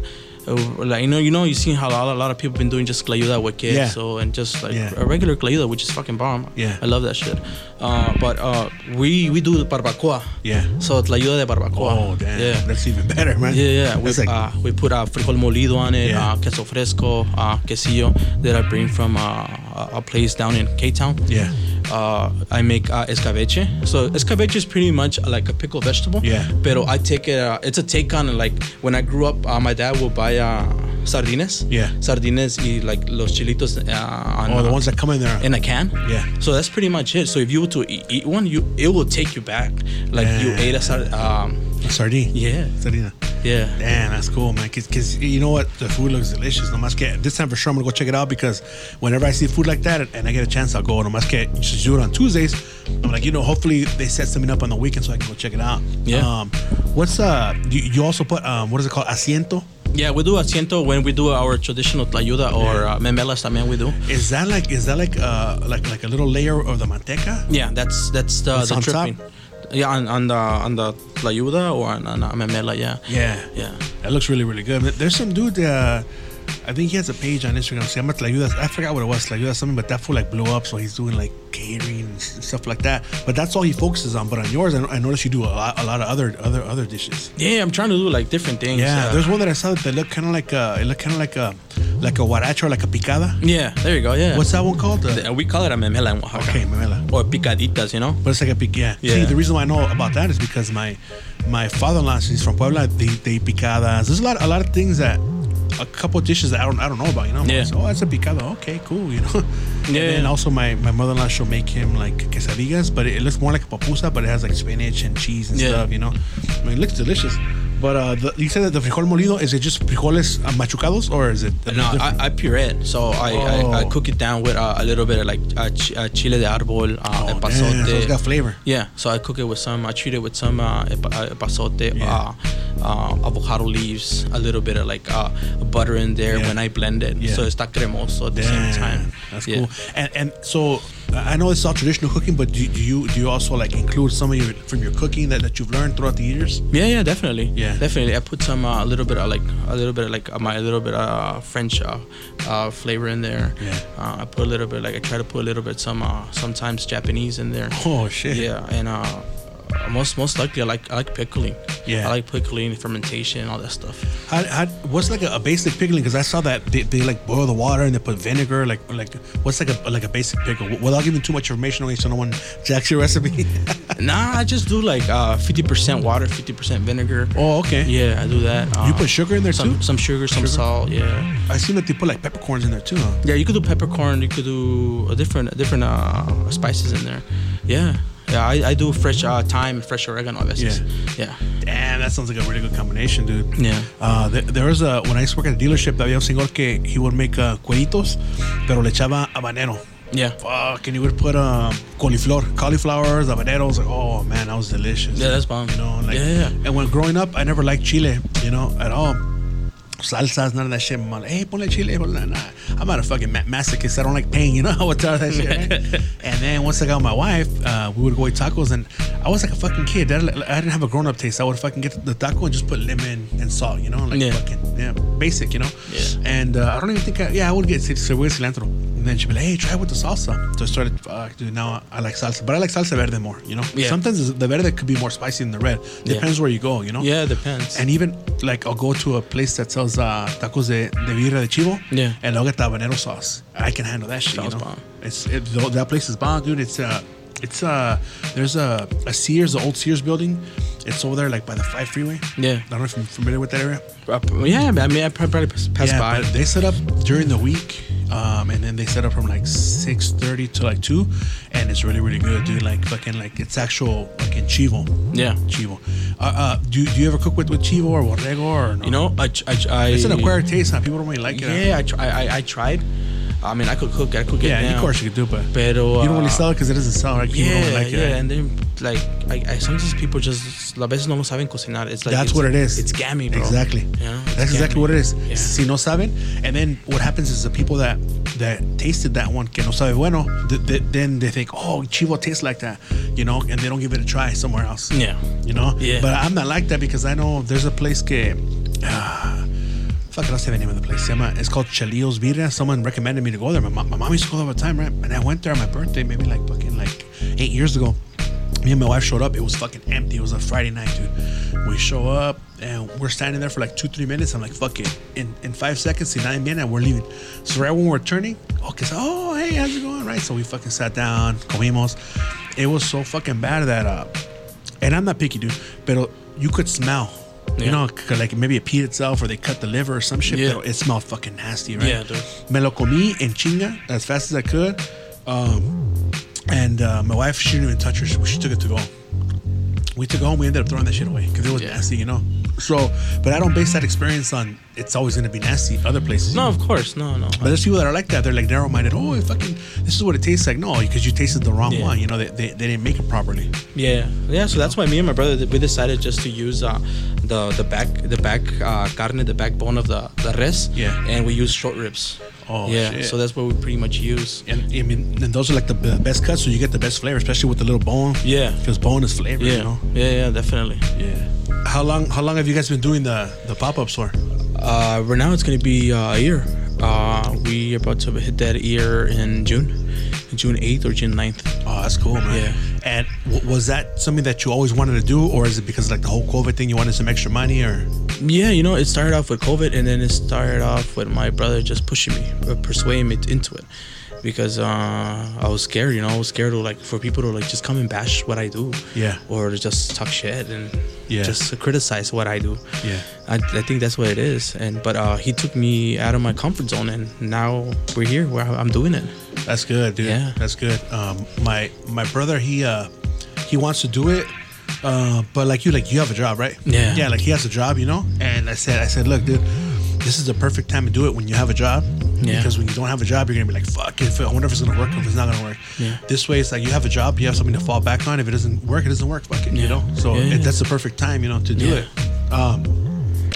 like you know, you know, you seen how a lot, a lot of people been doing just tlayuda with
Yeah.
so and just like
Yeah.
a regular tlayuda, which is fucking bomb.
Yeah.
I love that shit. Uh, but uh, we we do barbacoa.
Yeah.
So tlayuda de barbacoa.
Oh damn,
Yeah.
that's even better, man.
Yeah, yeah. We,
like,
uh, we put uh, frijol molido on it,
Yeah.
uh, queso fresco, uh, quesillo that I bring from uh, a- a place down in K Town.
Yeah.
Uh, I make uh, escabeche. So escabeche is pretty much like a pickled vegetable.
Yeah.
Pero I take it. Uh, it's a take on. Like when I grew up, uh, my dad would buy uh, sardines.
Yeah.
Sardines y like los chilitos. Uh, on,
oh, the
uh,
ones that come in there.
in a can.
Yeah.
So that's pretty much it. So if you were to e- eat one, you it will take you back. Like you ate a sard. Um,
Sardine.
yeah.
Sardina.
Yeah.
Damn, that's cool, man. Because you know what, the food looks delicious. No más que this time for sure I'm gonna go check it out because whenever I see food like that and I get a chance, I'll go. No más que you should do it on Tuesdays. I'm like, you know, hopefully they set something up on the weekend so I can go check it out.
Yeah.
Um, what's uh? You, you also put um, what is it called? Asiento.
Yeah, we do asiento when we do our traditional tlayuda or
Yeah.
uh, memelas también we do.
Is that like is that like uh like like a little layer of the manteca?
Yeah, that's that's the,
That's
the
on top?
Yeah, on, on the on the tlayuda or on, on a memela. Yeah.
Yeah.
Yeah.
That looks really, really good. There's some dude, uh, I think he has a page on Instagram. Se llama Tlayudas. I forgot what it was. Tlayudas something, but that fool like blew up. So he's doing like catering and stuff like that. But that's all he focuses on. But on yours, I, I noticed you do a lot, a lot of other, other, other dishes.
Yeah, I'm trying to do like different things.
Yeah.
uh,
There's one that I saw that looked kind of like a, it looked kind of like a, like a huarache or like a picada.
yeah, there you go. Yeah.
What's that one called? The,
we call it a memela in Oaxaca.
okay, memela.
Or picaditas, you know.
But it's like a big yeah. See, the reason why I know about that is because my my father-in-law, he's from Puebla. They they picadas. There's a lot a lot of things that a couple dishes that I don't I don't know about. You know.
Yeah.
So, oh, that's a picado. Okay, cool. You know.
Yeah.
And also my my mother-in-law she'll make him like quesadillas, but it, it looks more like a pupusa, but it has like spinach and cheese and
Yeah.
stuff. You know. I mean, it looks delicious. But uh, the, you said that the frijol molido is it just frijoles machucados or is it?
No, I, I puree it. So I, I, I
Oh.
cook it down with uh, a little bit of like uh, ch- uh, chile de árbol, uh,
Oh,
epazote.
so it's got flavor.
Yeah, so I cook it with some. I treat it with some uh, uh, epazote,
Yeah.
uh, uh, avocado leaves, a little bit of like uh, butter in there
Yeah.
when I blend it.
Yeah.
So it's not cremoso at the
Damn,
same time.
That's cool. And and so I know it's all traditional cooking, but do, do you do you also like include some of your from your cooking that, that you've learned throughout the years?
Yeah, yeah, definitely.
Yeah.
definitely. I put some uh, a little bit of like a little bit of like uh, my a little bit uh, French uh, uh, flavor in there.
Yeah.
Uh, I put a little bit like I try to put a little bit some uh, sometimes Japanese in there.
Oh shit.
Yeah, and uh, most most likely I like I like pickling.
Yeah.
I like pickling, fermentation, all that stuff.
How, how, what's like a, a basic pickling? Because I saw that they, they like boil the water and they put vinegar. Like like what's like a like a basic pickle? Without giving too much information away, so no one jacks your recipe.
nah, I just do like uh, 50% water, 50% vinegar.
oh okay.
Yeah, I do that. Uh,
You put sugar in there
some,
too?
Some sugar, some
Sugar?
salt. Yeah.
I seen that they put like peppercorns in there too. Huh?
Yeah, you could do peppercorn. You could do a different different uh, spices in there. Yeah. Yeah, I, I do fresh uh, thyme, and fresh oregano. A veces. Yeah.
Damn, that sounds like a really good combination, dude.
Yeah.
Uh, there, there was a when I used to work at a dealership, había un señor que he would make uh, cueritos, pero le echaba habanero.
Yeah.
Fuck, and he would put um, cauliflower, cauliflowers, habaneros. Like, oh man, that was delicious.
Yeah, that's bomb.
You know, like,
Yeah, yeah.
And when growing up, I never liked chile, you know, at all. Salsas, none of that shit. I'm like, hey, ponle chile. Nah, I'm not a fucking masochist. I don't like pain, you know? I would tell that shit. Right? and then once I got my wife, uh, we would go eat tacos, and I was like a fucking kid. I didn't have a grown up taste. I would fucking get the taco and just put lemon and salt, you know? Like yeah. fucking, yeah, basic, you know? Yeah. And uh, I don't even think, I, yeah, I would get cilantro. And then she'd be like, hey, try it with the salsa. So I started, fuck, dude, now I like salsa. But I like salsa verde more, you know? Yeah. Sometimes the verde could be more spicy than the red. Depends yeah. where you go, you know?
Yeah, depends.
And even, like, I'll go to a place that sells uh, tacos de, de birria de chivo.
Yeah.
And they'll get the habanero sauce. I can handle that shit, Sounds you know? Bomb. It's, it, that place is bomb, dude. It's, uh, it's uh there's a, a Sears, the old Sears building. It's over there like by the five freeway.
Yeah.
I don't know if you're familiar with that area.
Uh, yeah, I mean I probably passed yeah, by.
They set up during the week. Um, and then they set up from like 6.30 to like 2 and it's really really good dude like fucking like it's actual fucking chivo
yeah
chivo uh, uh, do, do you ever cook with, with chivo or borrego or no?
you know I, I, I
it's an acquired taste huh? people don't really like
it yeah I, I, I tried I mean, I could cook. I could get
yeah,
down.
of course you could do, but
Pero,
you don't really sell it because it doesn't sell right.
People
yeah,
like yeah, it. and then like I, I, sometimes people just la veces no lo saben cocinar. It's like
that's
it's,
what it is.
It's gammy, bro.
Exactly.
You know?
That's exactly what it is. Yeah. Si no saben, and then what happens is the people that that tasted that one que no sabe bueno, th- th- then they think, oh, chivo tastes like that, you know, and they don't give it a try somewhere else.
Yeah.
You know.
Yeah.
But I'm not like that because I know there's a place que. Uh, fuck, I don't say the name of the place. It's called Chalillo's Birria. Someone recommended me to go there. My, my mom used to go there all the time, right? And I went there on my birthday, maybe like fucking like eight years ago. Me and my wife showed up. It was fucking empty. It was a Friday night, dude. We show up and we're standing there for like two, three minutes. I'm like, fuck it. In in five seconds, in nine minutes, we're leaving. So right when we're turning, okay, so, oh, hey, how's it going? Right. So we fucking sat down, comimos. It was so fucking bad that, uh, and I'm not picky, dude, but you could smell yeah. You know, like maybe it peed itself or they cut the liver or some shit. Yeah. it smelled fucking nasty, right?
Yeah, dude.
Me lo comí en chinga as fast as I could. Um, and uh, my wife, she didn't even touch her. She took it to go. We took it home. We ended up throwing that shit away because it was yeah. nasty, you know. So, but I don't base that experience on it's always going to be nasty other places.
No, of course, no, no.
But there's people that are like that. They're like narrow minded. Oh, fucking, this is what it tastes like. No, because you tasted the wrong yeah. one. You know, they, they, they, didn't make it properly.
Yeah, yeah. So that's why me and my brother we decided just to use uh, the the back the back uh, carne, the backbone of the the res.
Yeah.
And we use short ribs.
Oh,
yeah.
Shit.
So that's what we pretty much use.
And I mean, and those are like the best cuts, so you get the best flavor, especially with the little bone.
Yeah.
Because bone is flavor.
Yeah.
You know?
Yeah, yeah, definitely.
Yeah. How long? How long have you guys been doing the the pop ups for?
Uh, right now it's gonna be uh, a year. Uh, we about to hit that year in June, June 8th or June 9th.
Oh, that's cool, man.
Yeah.
And w- was that something that you always wanted to do, or is it because like the whole COVID thing, you wanted some extra money, or?
Yeah, you know, it started off with COVID, and then it started off with my brother just pushing me, uh, persuading me into it because uh, I was scared. You know, I was scared of like for people to like just come and bash what I do.
Yeah.
Or to just talk shit and
yeah.
just criticize what I do.
Yeah.
I, I think that's what it is. And but uh, he took me out of my comfort zone, and now we're here where I'm doing it.
That's good, dude.
Yeah.
That's good. Um, my my brother, he uh, he wants to do it. Uh, but like you, like you have a job, right?
Yeah.
Yeah, like he has a job, you know. And I said, I said, look, dude, this is the perfect time to do it when you have a job.
Yeah.
Because when you don't have a job, you're gonna be like, fuck it. I wonder if it's gonna work or if it's not gonna work.
Yeah.
This way, it's like you have a job, you have something to fall back on. If it doesn't work, it doesn't work. Fuck it.
Yeah.
You know. So
yeah,
it, that's the perfect time, you know, to do it. Um,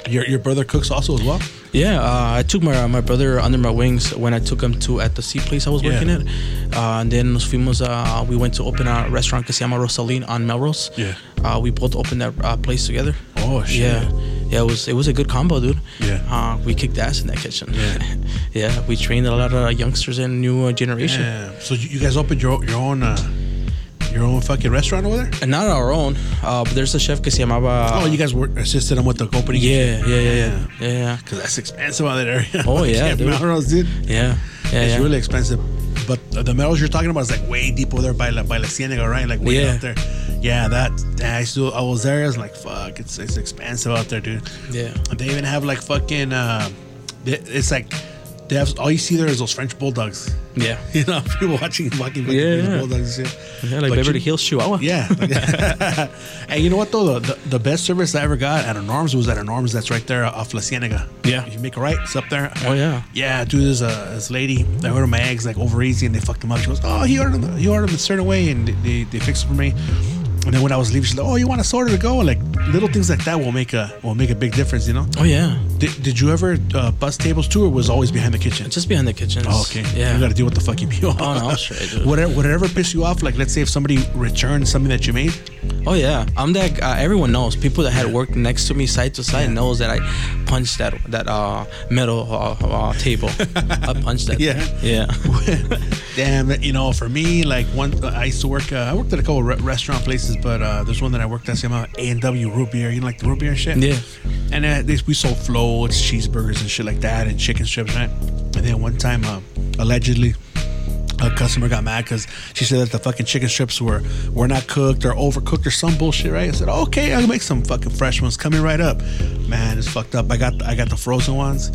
your your brother cooks also as well.
Yeah, uh, I took my my brother under my wings when I took him to at the sea place I was working
Yeah.
at, uh, and then nos fuimos. Uh, we went to open a restaurant que se llama Rosaline on Melrose.
Yeah.
Uh, we both opened that uh, place together.
Oh shit.
Yeah, yeah. It was it was a good combo, dude.
Yeah.
Uh, we kicked ass in that kitchen.
Yeah.
yeah. We trained a lot of youngsters and new uh, generation.
Yeah. So you, guys opened your your own uh, your own fucking restaurant over there?
And not our own, uh, but there's a chef que se llamaba.
oh, you guys were assisted him with the opening.
Yeah, yeah, yeah, yeah, yeah.
Because that's expensive out that area.
Oh, yeah, dude.
Melrose, dude.
Yeah, yeah,
it's
yeah.
really expensive. But the metals you're talking about is like way deep over there by La, by La Cienega, right? Like way
Yeah.
out there. Yeah, that I to, I was there. I was like, fuck, it's it's expensive out there, dude.
Yeah.
They even have like fucking, uh, it's like they have all you see there is those French bulldogs.
Yeah.
You know, people watching fucking
Yeah,
French
yeah.
bulldogs shit.
Yeah, like
But
Beverly
you-
Hills, Chihuahua.
Yeah. and you know what though? The, the, the best service I ever got at a Norms was at a Norms that's right there off La Cienega.
Yeah.
If you make a right, it's up there.
Oh, yeah.
Yeah, dude, there's a this lady. I ordered my eggs like over easy and they fucked them up. She goes, Oh, he ordered them he ordered them a certain way and they, they, they fixed it for me. And then when I was leaving, she's like, "Oh, you want a soda to go?" Like little things like that will make a will make a big difference, you know.
Oh yeah.
Did, did you ever uh, bus tables too, or was always behind the kitchen?
Just behind the kitchen.
Oh, okay.
Yeah.
You got to deal with the fucking people.
Oh, no, straight, dude.
Whatever, whatever piss you off, like let's say if somebody returned something that you made.
Oh yeah, I'm that. Uh, everyone knows. People that had worked next to me, side to side, knows that I punched that that uh, metal uh, uh, table. I punched that.
Yeah.
Yeah.
Damn, you know, for me, like one, I used to work. Uh, I worked at a couple re- restaurant places, but uh, there's one that I worked at. A and W root beer. You know, like the root beer and shit.
Yeah.
And uh, they, we sold floats, cheeseburgers, and shit like that, and chicken strips, right? And then one time, uh, allegedly, a customer got mad because she said that the fucking chicken strips were were not cooked or overcooked or some bullshit, right? I said, okay, I'll make some fucking fresh ones coming right up. Man, it's fucked up. I got I got the frozen ones,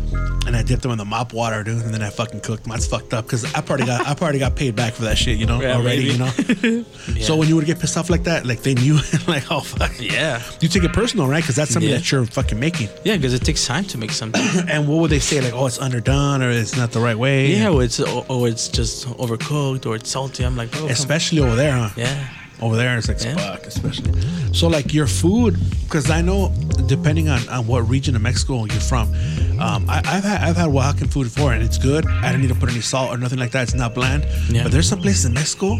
and I dipped them in the mop water, dude, and then I fucking cooked them. That's fucked up because I probably got I probably got paid back for that shit, you know,
Yeah,
already,
maybe.
you know. So when you would get pissed off like that, like they knew, like oh fuck,
Yeah.
you take it personal, right? Because that's something
Yeah.
that you're fucking making.
Yeah, because it takes time to make something.
And what would they say? Like, oh, it's underdone or it's not the right way.
yeah, or it's or, or it's just overcooked or it's salty. I'm like, come-
especially over there, huh?
yeah.
Over there it's like
Yeah.
fuck especially so like your food because i know depending on, on what region of mexico you're from um, I, i've had i've had oaxacan food before and it's good i don't need to put any salt or nothing like that it's not bland
Yeah.
but there's some places in mexico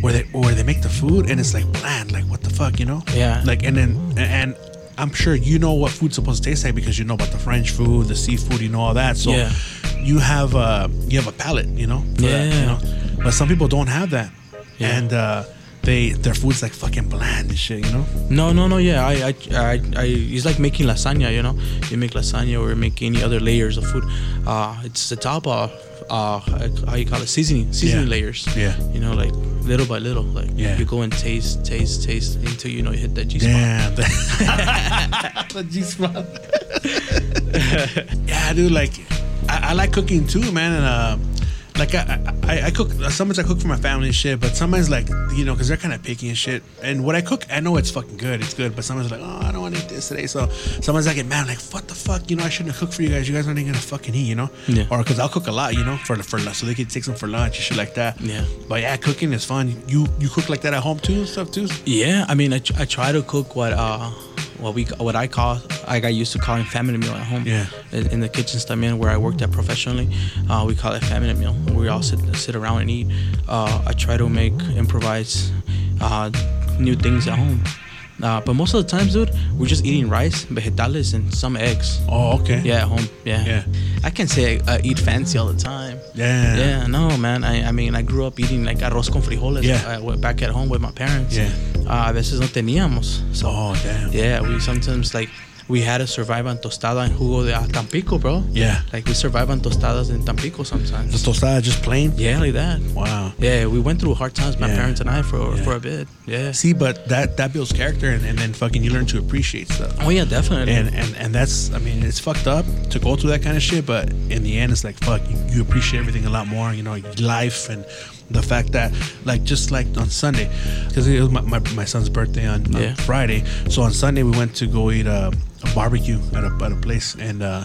where they where they make the food and it's like bland like what the fuck you know
Yeah.
like and then and i'm sure you know what food's supposed to taste like because you know about the french food the seafood you know all that so
Yeah.
you have uh you have a palate you know for that, you
Yeah.
know but some people don't have that
Yeah.
and uh they their food's like fucking bland and shit, you know.
No, no, no. Yeah, I, I, I, I, it's like making lasagna. You know, you make lasagna or make any other layers of food. Uh, it's the top of, uh, how you call it, seasoning, seasoning
Yeah.
layers.
Yeah.
You know, like little by little, like
Yeah.
you go and taste, taste, taste until you know you hit that G spot.
Damn. the G spot. yeah, dude. Like, I, I like cooking too, man. And uh, like, I, I I cook. Sometimes I cook for my family and shit. But sometimes, like, you know, because they're kind of picky and shit. And what I cook, I know it's fucking good. It's good. But sometimes like, oh, I don't want to eat this today. So sometimes I get mad, like, what the fuck? You know, I shouldn't have cooked for you guys. You guys aren't even gonna fucking eat, you know?
Yeah.
Or because I'll cook a lot, you know, for for lunch, so they can take some for lunch and shit like that.
Yeah.
But yeah, cooking is fun. You you cook like that at home too and stuff too.
Yeah, I mean, I, I try to cook what uh what we what I call I got used to calling family meal at home.
Yeah.
In, in the kitchens también where I worked at professionally, uh, we call it family meal. We all sit sit around and eat. Uh, I try to make improvise uh, new things at home. Uh, but most of the times, dude, we're just eating rice, vegetales, and some eggs.
Oh, okay.
Yeah, at home. Yeah.
Yeah.
I can't say I uh, eat fancy all the time.
Yeah.
Yeah, no, man. I, I mean, I grew up eating like arroz con frijoles
Yeah.
uh, back at home with my parents.
Yeah.
Uh, a veces no teníamos. So,
Oh damn.
yeah, we sometimes like we had to survive on tostada and jugo de Tampico, bro.
Yeah.
Like we survive on tostadas in Tampico sometimes.
The tostada just plain.
yeah, like that.
Wow.
Yeah, we went through hard times, my
Yeah.
parents and I, for
Yeah.
for a bit. Yeah.
See, but that that builds character, and, and then fucking you learn to appreciate stuff.
Oh yeah, definitely.
And, and and that's I mean it's fucked up to go through that kind of shit, but in the end it's like fuck you, you appreciate everything a lot more. You know, life and the fact that like just like on Sunday, because it was my, my, my son's birthday on, on Friday, so on Sunday we went to go eat a, a barbecue at a at a place and. uh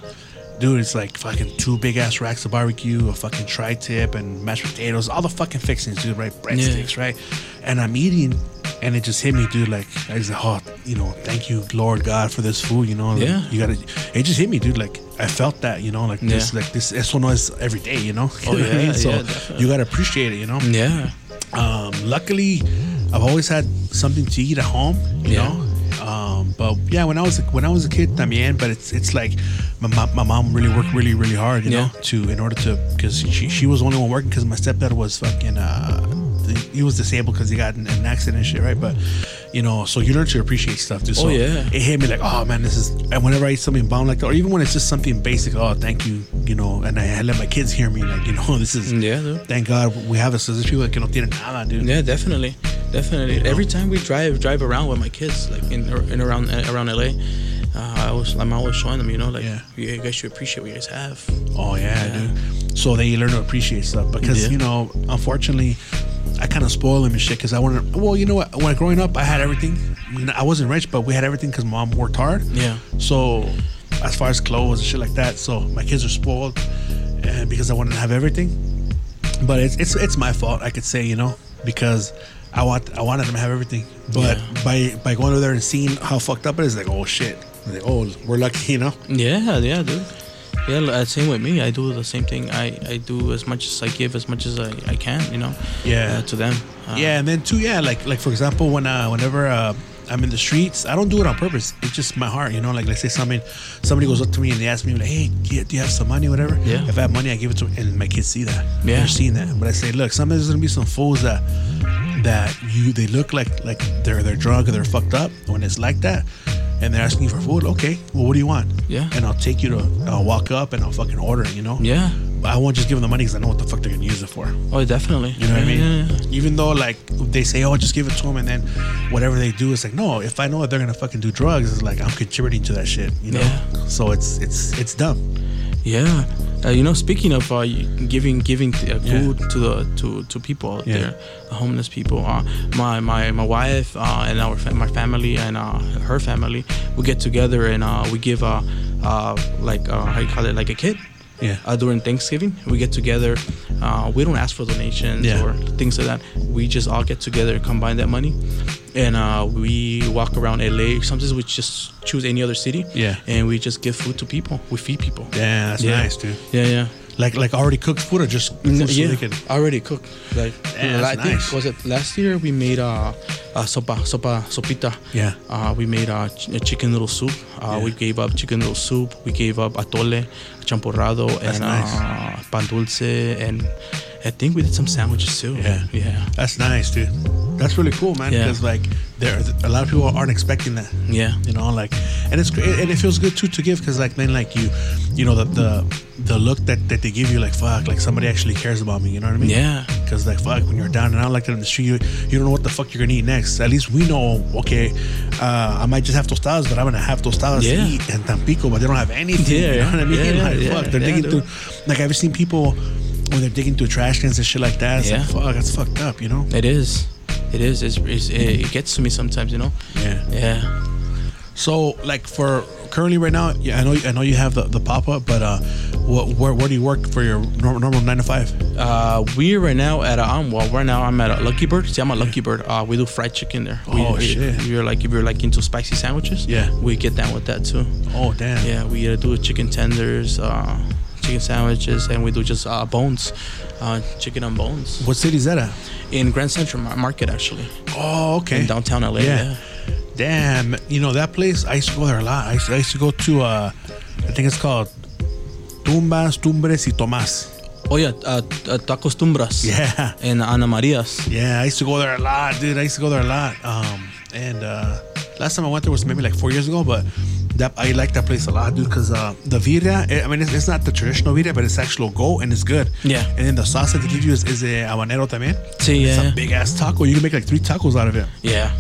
Dude, it's like fucking two big ass racks of barbecue, a fucking tri tip, and mashed potatoes, all the fucking fixings, dude, right? Breadsticks, right? And I'm eating, and it just hit me, dude. Like, I like, oh, you know, thank you, Lord God, for this food, you know? Like,
Yeah.
You gotta, it just hit me, dude. Like, I felt that, you know? Like, this, like, this, eso no es every day, you know?
Oh,
I
yeah,
mean? So,
yeah,
you gotta appreciate it, you know?
yeah.
Um, luckily, I've always had something to eat at home. You
Yeah.
know. Um, but yeah, when I was when I was a kid, también. But it's it's like my mom, my mom really worked really really hard, you
Yeah.
know, to in order to because she she was the only one working because my stepdad was fucking uh he was disabled because he got in an accident and shit, right? But you know, so you learn to appreciate stuff. Too. So
Oh, yeah.
it hit me like, oh man, this is. And whenever I eat something bomb like that, or even when it's just something basic, oh thank you, you know, and I, I let my kids hear me like, you know, this is
Yeah, dude.
thank God we have this. So there's people that no tienen nada, dude.
Yeah, definitely, definitely. Every time we drive drive around with my kids, like in, in around around LA, uh, I was I'm always showing them, you know, like
Yeah.
you guys should appreciate what you guys have.
Oh yeah,
Yeah.
dude. So they learn to appreciate stuff because
Yeah.
you know, unfortunately, I kind of spoil them and shit because I wanted. Well, you know what? When growing up, I had everything. I, wasn't rich, but we had everything because mom worked hard.
Yeah.
So as far as clothes and shit like that, so my kids are spoiled, and because I wanted to have everything. But it's it's it's my fault. I could say you know because I want I wanted them to have everything. But
Yeah.
by by going over there and seeing how fucked up it is, like oh shit, like, oh we're lucky, you know.
Yeah, yeah, dude. Yeah, uh, same with me. I do the same thing. I, I do as much as I give, as much as I, I can, you know.
Yeah.
uh, to them. Uh,
yeah, and then too, yeah, like like for example, when uh, whenever uh, I'm in the streets, I don't do it on purpose. It's just my heart, you know. Like let's say somebody somebody goes up to me and they ask me like, "Hey, do you, do you have some money, whatever?"
Yeah.
If I have money, I give it to them, and my kids see that.
Yeah.
they're seeing that. But I say, look, sometimes there's gonna be some fools that that you they look like like they're they're drunk or they're fucked up. When it's like that. And they're asking you for food. Okay, well, what do you want?
Yeah.
And I'll take you to. I'll walk up and I'll fucking order it. You know.
Yeah.
I won't just give them the money because I know what the fuck they're gonna use it for.
Oh, definitely.
You know what I mean?
yeah, yeah.
Even though like they say, "Oh, just give it to them," and then whatever they do, it's like, no. If I know that they're gonna fucking do drugs, it's like I'm contributing to that shit. You know?
Yeah.
So it's it's it's dumb.
Yeah, uh, you know, speaking of uh, giving giving uh,
Yeah.
food to the to, to people out
Yeah.
there, the homeless people. Uh, my my my wife uh, and our fa- my family and uh, her family, we get together and uh, we give uh, uh, like uh, how you call it like a kit.
Yeah.
Uh, during Thanksgiving, we get together. Uh, we don't ask for donations
Yeah.
or things like that. We just all get together, combine that money, and uh, we walk around LA. Sometimes we just choose any other city.
Yeah.
And we just give food to people. We feed people.
Yeah, that's
Yeah.
nice, dude.
Yeah, yeah.
Like like already cooked food or just food so
yeah,
can.
already cooked. Like
Yeah,
I think
nice.
was it last year we made uh, uh sopa sopa sopita.
Yeah.
Uh, we made uh, ch- a chicken noodle soup. Uh,
Yeah.
We gave up chicken noodle soup. We gave up atole, champurrado, and
nice.
uh, pan dulce, and I think we did some sandwiches too.
Yeah.
yeah,
That's nice, dude. That's really cool, man.
Yeah.
Because like there, a lot of people aren't expecting that.
yeah.
you know like and it's great and it feels good too to give because like then like you you know the the the look that that they give you like fuck like somebody actually cares about me you know what i mean
Yeah.
because like fuck when you're down and out like that in the street you, you don't know what the fuck you're gonna eat next at least we know okay uh, i might just have tostadas but i'm gonna have tostadas
Yeah.
to eat in tampico but they don't have anything
Yeah,
you know what i mean
yeah,
like
yeah,
fuck they're
yeah,
digging
dude.
through like i've seen people when they're digging through trash cans and shit like that it's
Yeah.
like fuck that's fucked up you know
It is. It is. It's, it's, it, gets to me sometimes, you know.
yeah
Yeah.
So, like for currently right now, yeah, I know I know you have the, the pop up, but uh, what where, where do you work for your normal, normal nine to five?
Uh, we right now at a, um, well, right now I'm at a Lucky Bird. See, I'm a Lucky Bird. Uh, we do fried chicken there. We,
Oh,
we,
shit.
If you're like if you're like into spicy sandwiches,
Yeah.
we get down with that too.
Oh damn!
Yeah, we uh, do chicken tenders, uh, chicken sandwiches, and we do just uh, bones, uh, chicken on bones
What city is that at?
In Grand Central Market actually,
Oh okay.
in downtown LA.
Yeah.
Yeah.
Damn, you know that place. I used to go there a lot. I used to, I used to go to uh, I think it's called Tumbas, Tumbres y Tomás.
Oh yeah, uh, uh, tacos tumbras.
Yeah.
And Ana Maria's.
Yeah, I used to go there a lot, dude. I used to go there a lot. Um, and uh, last time I went there was maybe like four years ago, but that I like that place a lot, dude. Because uh, the birria, eh, I mean, it's, it's not the traditional birria, but it's actual goat and it's good.
Yeah.
And then the sauce that they give you is, is a habanero también. It's
yeah.
a big ass taco. You can make like three tacos out of it.
Yeah.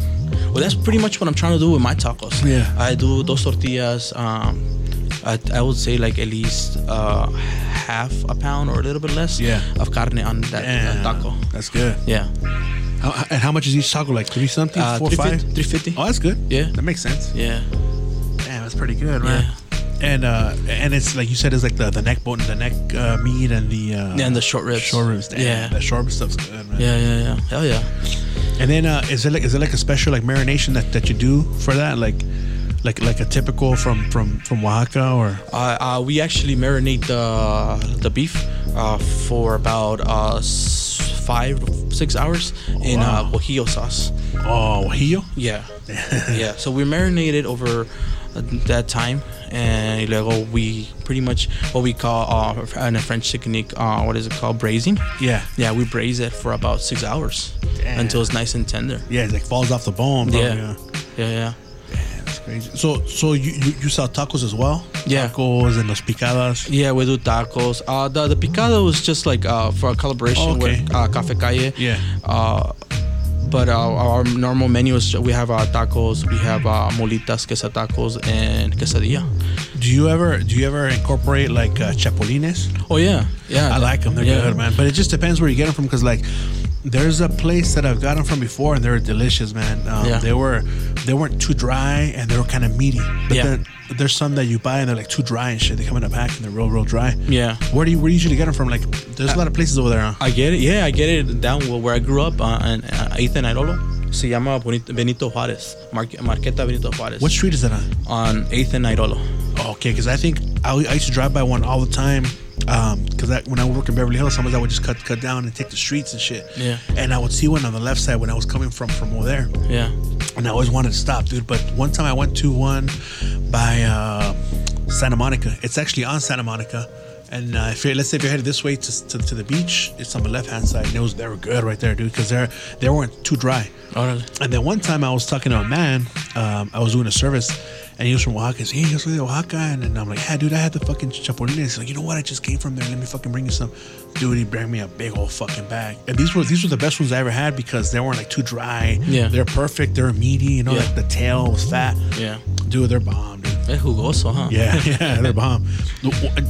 Well, that's pretty much what I'm trying to do with my tacos.
Yeah.
I do dos tortillas. Um, I, I would say like at least uh, half a pound or a little bit less
Yeah.
of carne on that uh, taco.
That's good.
Yeah.
How, and how much is each taco? Like three something,
Uh,
four, five?
350. 350.
Oh, that's good.
Yeah.
that makes sense.
Yeah.
Damn, that's pretty good, man. And uh, and it's like you said, it's like the, the neck bone, the neck uh, meat, and the uh,
Yeah, and the short ribs.
short ribs. Damn,
Yeah.
that short rib stuff's good, man.
Yeah, yeah, yeah. Hell yeah.
And then uh, is it like is it like a special like marination that, that you do for that? Like like like a typical from from from Oaxaca or
Uh, uh, we actually marinate the the beef uh, for about uh, five six hours in uh,
Wow.
guajillo sauce.
oh Guajillo?
Yeah, yeah. So we marinate it over uh, that time, and luego we pretty much what we call uh, in a French technique. Uh, what is it called? Braising.
Yeah.
Yeah, we braise it for about six hours
Damn.
until it's nice and tender.
Yeah, it like falls off the bone. Bro.
Yeah.
yeah.
Yeah, yeah.
That's crazy. So so you, you you sell tacos as well?
Yeah.
Tacos and los picadas.
Yeah, we do tacos. Uh, the the picado is just like uh, for a collaboration
Oh, okay.
with uh, Cafe Calle.
Yeah.
Uh, but uh, our normal menu is we have uh, tacos, we have uh, mulitas, queso tacos, and quesadilla.
Do you ever do you ever incorporate like uh, chapulines?
Oh yeah, yeah.
I like them. They're
Yeah.
good, man. But it just depends where you get them from, because like there's a place that I've gotten from before, and they were delicious, man. Um,
Yeah.
They were they weren't too dry, and they were kind of meaty. But
Yeah.
then there's some that you buy and they're like too dry and shit. They come in a pack and they're real, real dry.
Yeah.
Where do you where do you usually get them from? Like, there's a lot of places over there. Huh?
I get it. Yeah, I get it down where I grew up uh, in uh, 8th and Irolo. Se llama Benito Juárez. Mar- Marqueta Benito Juárez.
What street is that on?
On 8th and Irolo.
Oh, okay, because I think I, I used to drive by one all the time. Because I when I would work in Beverly Hills, sometimes I would just cut cut down and take the streets and shit.
Yeah.
And I would see one on the left side when I was coming from from over there.
Yeah.
and I always wanted to stop, dude. But one time I went to one by uh, Santa Monica. It's actually on Santa Monica, and uh, if you're, let's say if you're headed this way to, to, to the beach, it's on the left hand side. And it was they were good right there, dude, because they're they weren't too dry.
Órale.
And then one time I was talking to a man, um, I was doing a service, and he was from Oaxaca. He's, hey, you from Oaxaca? And then I'm like, yeah, dude, I had the fucking chapulines. He's like, you know what? I just came from there. Let me fucking bring you some. Dude, he brought me a big old fucking bag. And these were these were the best ones I ever had because they weren't like too dry.
Yeah.
They're perfect. They're meaty. You know,
Yeah.
like the tail was fat.
Yeah.
Dude, they're bomb, dude.
Es jugoso, huh?
Yeah, yeah, they're bomb.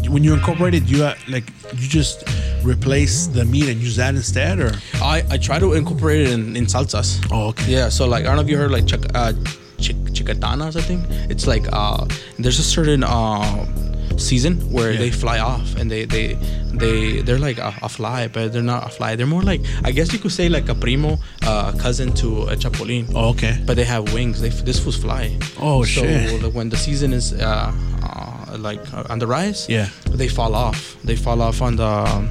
When you incorporate it, you uh, like you just replace the meat and use that instead, or
I, I try to incorporate it in, in salsas.
Oh, okay.
Yeah, so like I don't know if you heard like uh, chic, chicatanas, I think. It's like uh, there's a certain uh, season where
Yeah.
they fly off and they they they they're like a, a fly, but they're not a fly. They're more like I guess you could say like a primo, uh, cousin to a chapulín.
oh, okay.
But they have wings. They this was fly.
Oh,
so
shit.
like, when the season is uh, uh, like uh, on the rise,
Yeah.
they fall off. They fall off on the um,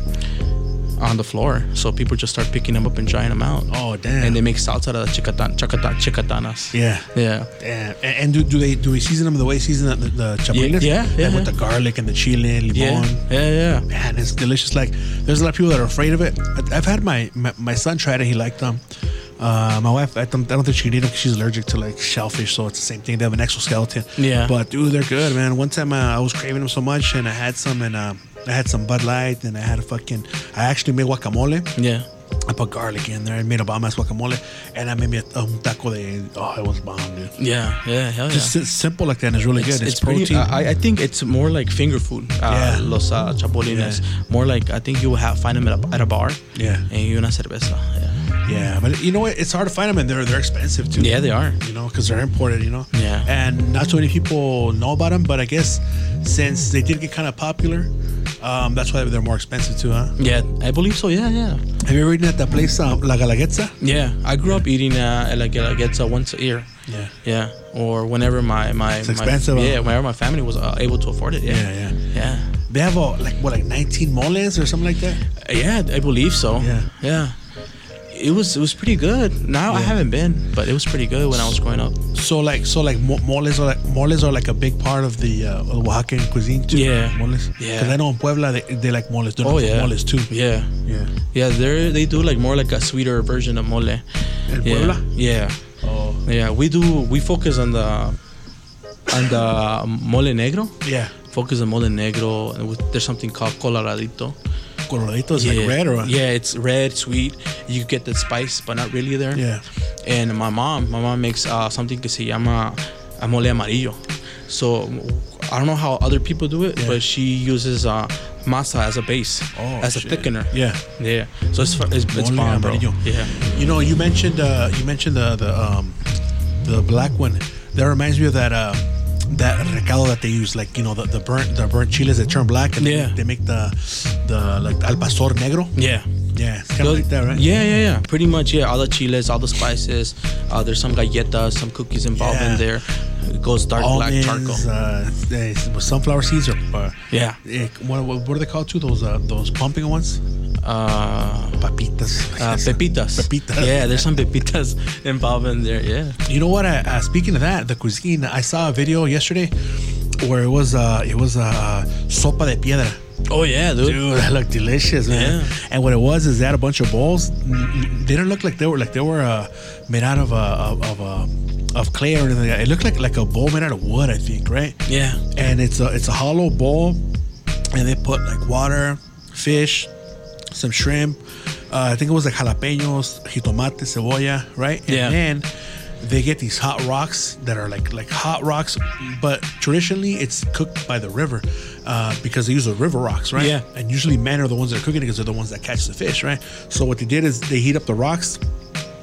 on the floor. So people just start picking them up and drying them out.
Oh, damn.
And they make salsa de of chicatan, chicatan, chicatanas.
Yeah.
Yeah.
Damn. And, and do, do they do we season them the way season the, the chapulines?
Yeah, yeah,
Like with the garlic and the chile, limon.
Yeah. Yeah. Yeah.
Man, it's delicious. Like, there's a lot of people that are afraid of it. I've had my my, my son try it. He liked them. Uh, my wife, I don't, I don't think she can eat them because she's allergic to like shellfish, so it's the same thing. They have an exoskeleton.
Yeah.
But dude, they're good, man. One time uh, I was craving them so much, and I had some, and uh, I had some Bud Light, and I had a fucking. I actually made guacamole.
Yeah.
I put garlic in there. I made a bomb ass guacamole, and I made me a um, taco de. Oh, it was bomb, dude.
Yeah. Yeah. Hell yeah.
Just simple like that, and it's really good. It's,
pretty-
protein.
I, I think it's more like finger food. Uh,
Yeah.
Los uh, chapulines.
Yeah.
More like I think you will have find them at a, at a bar.
Yeah.
And you una cerveza. Yeah.
yeah, but you know what? It's hard to find them, and they're they're expensive too.
Yeah, they are.
You know, because they're imported. You know.
Yeah.
And not too many people know about them, but I guess since they did get kind of popular, um, that's why they're more expensive too, huh?
Yeah, I believe so. Yeah, yeah.
Have you ever eaten at that place, um, La Guelaguetza?
Yeah, I grew up eating uh, like gets uh, once a year.
Yeah.
Yeah, or whenever my my
It's
my-
expensive, huh?
yeah, whenever my family was uh, able to afford it. Yeah,
Yeah, yeah.
yeah,
They have a, like what, like 19 moles or something like that.
Uh, yeah. I believe so.
Yeah.
yeah. It was it was pretty good. Now I haven't been, but it was pretty good when I was growing up.
So like, so like mo- moles are like moles are like a big part of the uh, Oaxacan cuisine too.
Yeah.
moles.
Yeah.
Because I know in Puebla they, they like moles. They're
Oh yeah,
moles too.
Yeah,
Yeah.
yeah. They they do like more like a sweeter version of mole.
In
yeah.
Puebla?
Yeah,
Oh.
yeah. We do we focus on the on the mole negro.
Yeah.
Focus on mole negro. And with, there's something called coloradito.
Is like red or
yeah it's red sweet you get the spice but not really there
Yeah.
and my mom my mom makes uh, something que se llama uh, mole amarillo so I don't know how other people do it
Yeah.
but she uses uh, masa as a base
Oh,
as a
shit.
thickener
Yeah.
yeah so it's it's, it's bomb bro yeah
You know, you mentioned uh, you mentioned the the um the black one. That reminds me of that uh that recado that they use, like you know the, the burnt the burnt chiles that turn black, and
Yeah.
they, they make the the like al pastor negro.
yeah
Yeah, kind of like that, right?
Yeah, yeah, yeah. Pretty much, yeah. All the chiles, all the spices. Uh, there's some galletas, some cookies involved
Yeah.
in there. It goes dark black charcoal.
Almonds, uh, eh, sunflower seeds or uh,
Yeah.
eh, what, what what are they called too? Those uh, those pumping ones,
Uh,
papitas.
uh, pepitas.
Pepitas.
Yeah, there's some pepitas involved in there. Yeah.
You know what? I, uh, speaking of that, the cuisine. I saw a video yesterday where it was uh it was uh sopa de piedra.
Oh yeah, dude.
Dude, that looked delicious, man.
Yeah.
And what it was is that a bunch of bowls. They didn't look like they were like they were uh, made out of uh, of of, uh, of clay or anything. It looked like like a bowl made out of wood, I think, right?
Yeah.
And it's a it's a hollow bowl, and they put like water, fish, some shrimp. Uh, I think it was like jalapenos, jitomate, cebolla, right? And
Yeah.
then they get these hot rocks that are like like hot rocks, but traditionally it's cooked by the river uh, because they use the river rocks, right?
Yeah.
And usually men are the ones that are cooking it because they're the ones that catch the fish, right? So what they did is they heat up the rocks,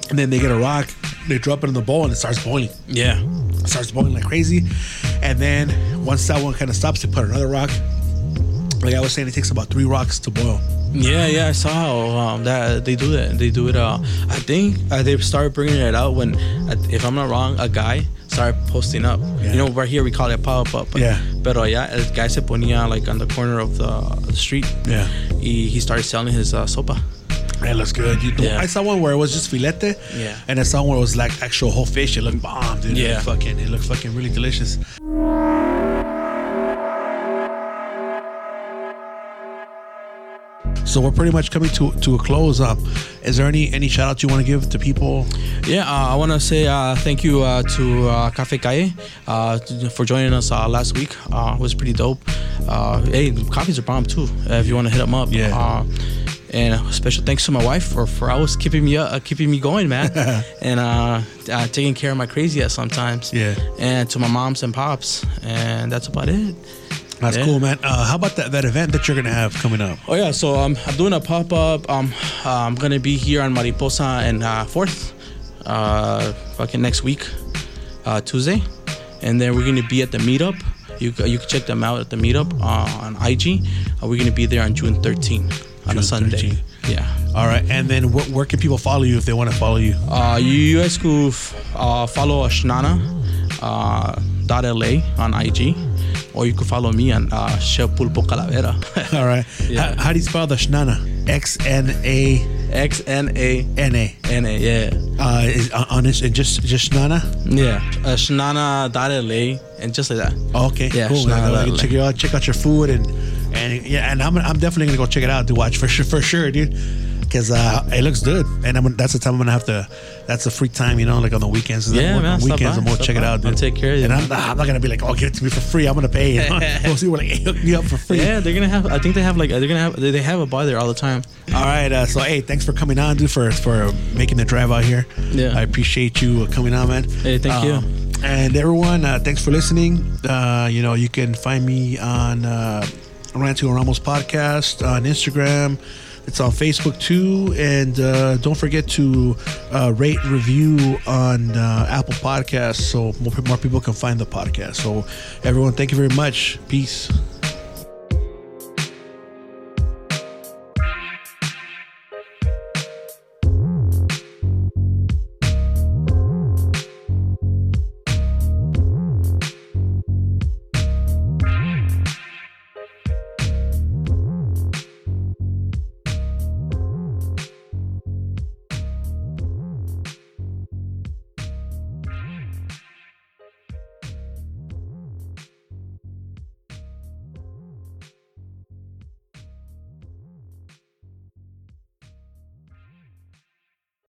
and then they get a rock, they drop it in the bowl, and it starts boiling.
Yeah.
It starts boiling like crazy, and then once that one kind of stops, they put another rock. Like I was saying, it takes about three rocks to boil.
Yeah, yeah, I saw how um, that they do that. They do it. Uh, I think uh, they started bringing it out when, uh, if I'm not wrong, a guy started posting up.
Yeah.
You know, right here we call it pop up.
But, Yeah.
Pero yeah, el guy se ponía like on the corner of the, the street.
Yeah.
He, he started selling his uh, sopa.
It looks good. You know,
Yeah.
I saw one where it was just filete.
Yeah.
And I saw one where it was like actual whole fish. It looked bomb, dude. It
Yeah.
looked fucking. It looked fucking really delicious. So we're pretty much coming to to a close. Um, is there any any shout out you want to give to people?
Yeah, uh, I want to say uh, thank you uh, to uh, Cafe Calle uh, for joining us uh, last week. Uh, it was pretty dope. Uh, hey, coffees are bomb too. Uh, if you want to hit them up.
Yeah.
And a special thanks to my wife for, for always keeping me uh, keeping me going, man, and uh, uh, taking care of my crazy ass sometimes.
Yeah.
And to my moms and pops, and that's about it.
That's
Yeah.
cool, man. Uh, how about that, that event that you're gonna have coming up?
Oh yeah, so um, I'm doing a pop up. Um, uh, I'm gonna be here on Mariposa and uh, Fourth, uh, fucking next week, uh, Tuesday, and then we're gonna be at the meetup. You you can check them out at the meetup uh, on IG. Uh, we're gonna be there on June 13 on
June
a Sunday.
13.
Yeah.
All right, and then where, where can people follow you if they want to follow you?
Uh, you guys could f- uh, follow Xnana uh, dot LA on IG, or you could follow me on uh, Chef Pulpo Calavera.
All right.
Yeah.
How, how do you spell the Xnana? X N A
X N A
N A.
N A. Yeah.
Uh, is on on this and just just Xnana.
Yeah, uh, xnana.la and just like that.
Okay,
Yeah,
cool.
Xnana
check it out. Check out your food and and yeah, and I'm I'm definitely gonna go check it out to watch for sure for sure, dude. Because uh, it looks good, and I'm, that's the time I'm gonna have to. That's the free time, you know, like on the weekends.
Yeah,
on
man, stop
weekends,
by,
I'm gonna check it
by.
out. Dude.
I'll take care of you,
And I'm. I'm not gonna be like, oh, give it to me for free. I'm gonna pay. You know? we'll see. We're like, hey, hook me up for free.
Yeah, they're gonna have. I think they have like they're gonna have. They have a bar there all the time.
All right. Uh, so hey, thanks for coming on, dude, for for making the drive out here.
Yeah.
I appreciate you uh, coming on, man.
Hey, thank you.
And everyone, uh, thanks for listening. Uh, you know, you can find me on uh, Rancho Ramos podcast on Instagram. It's on Facebook too, and uh, don't forget to uh, rate review on uh, Apple Podcasts so more, more people can find the podcast. So, everyone, thank you very much. Peace.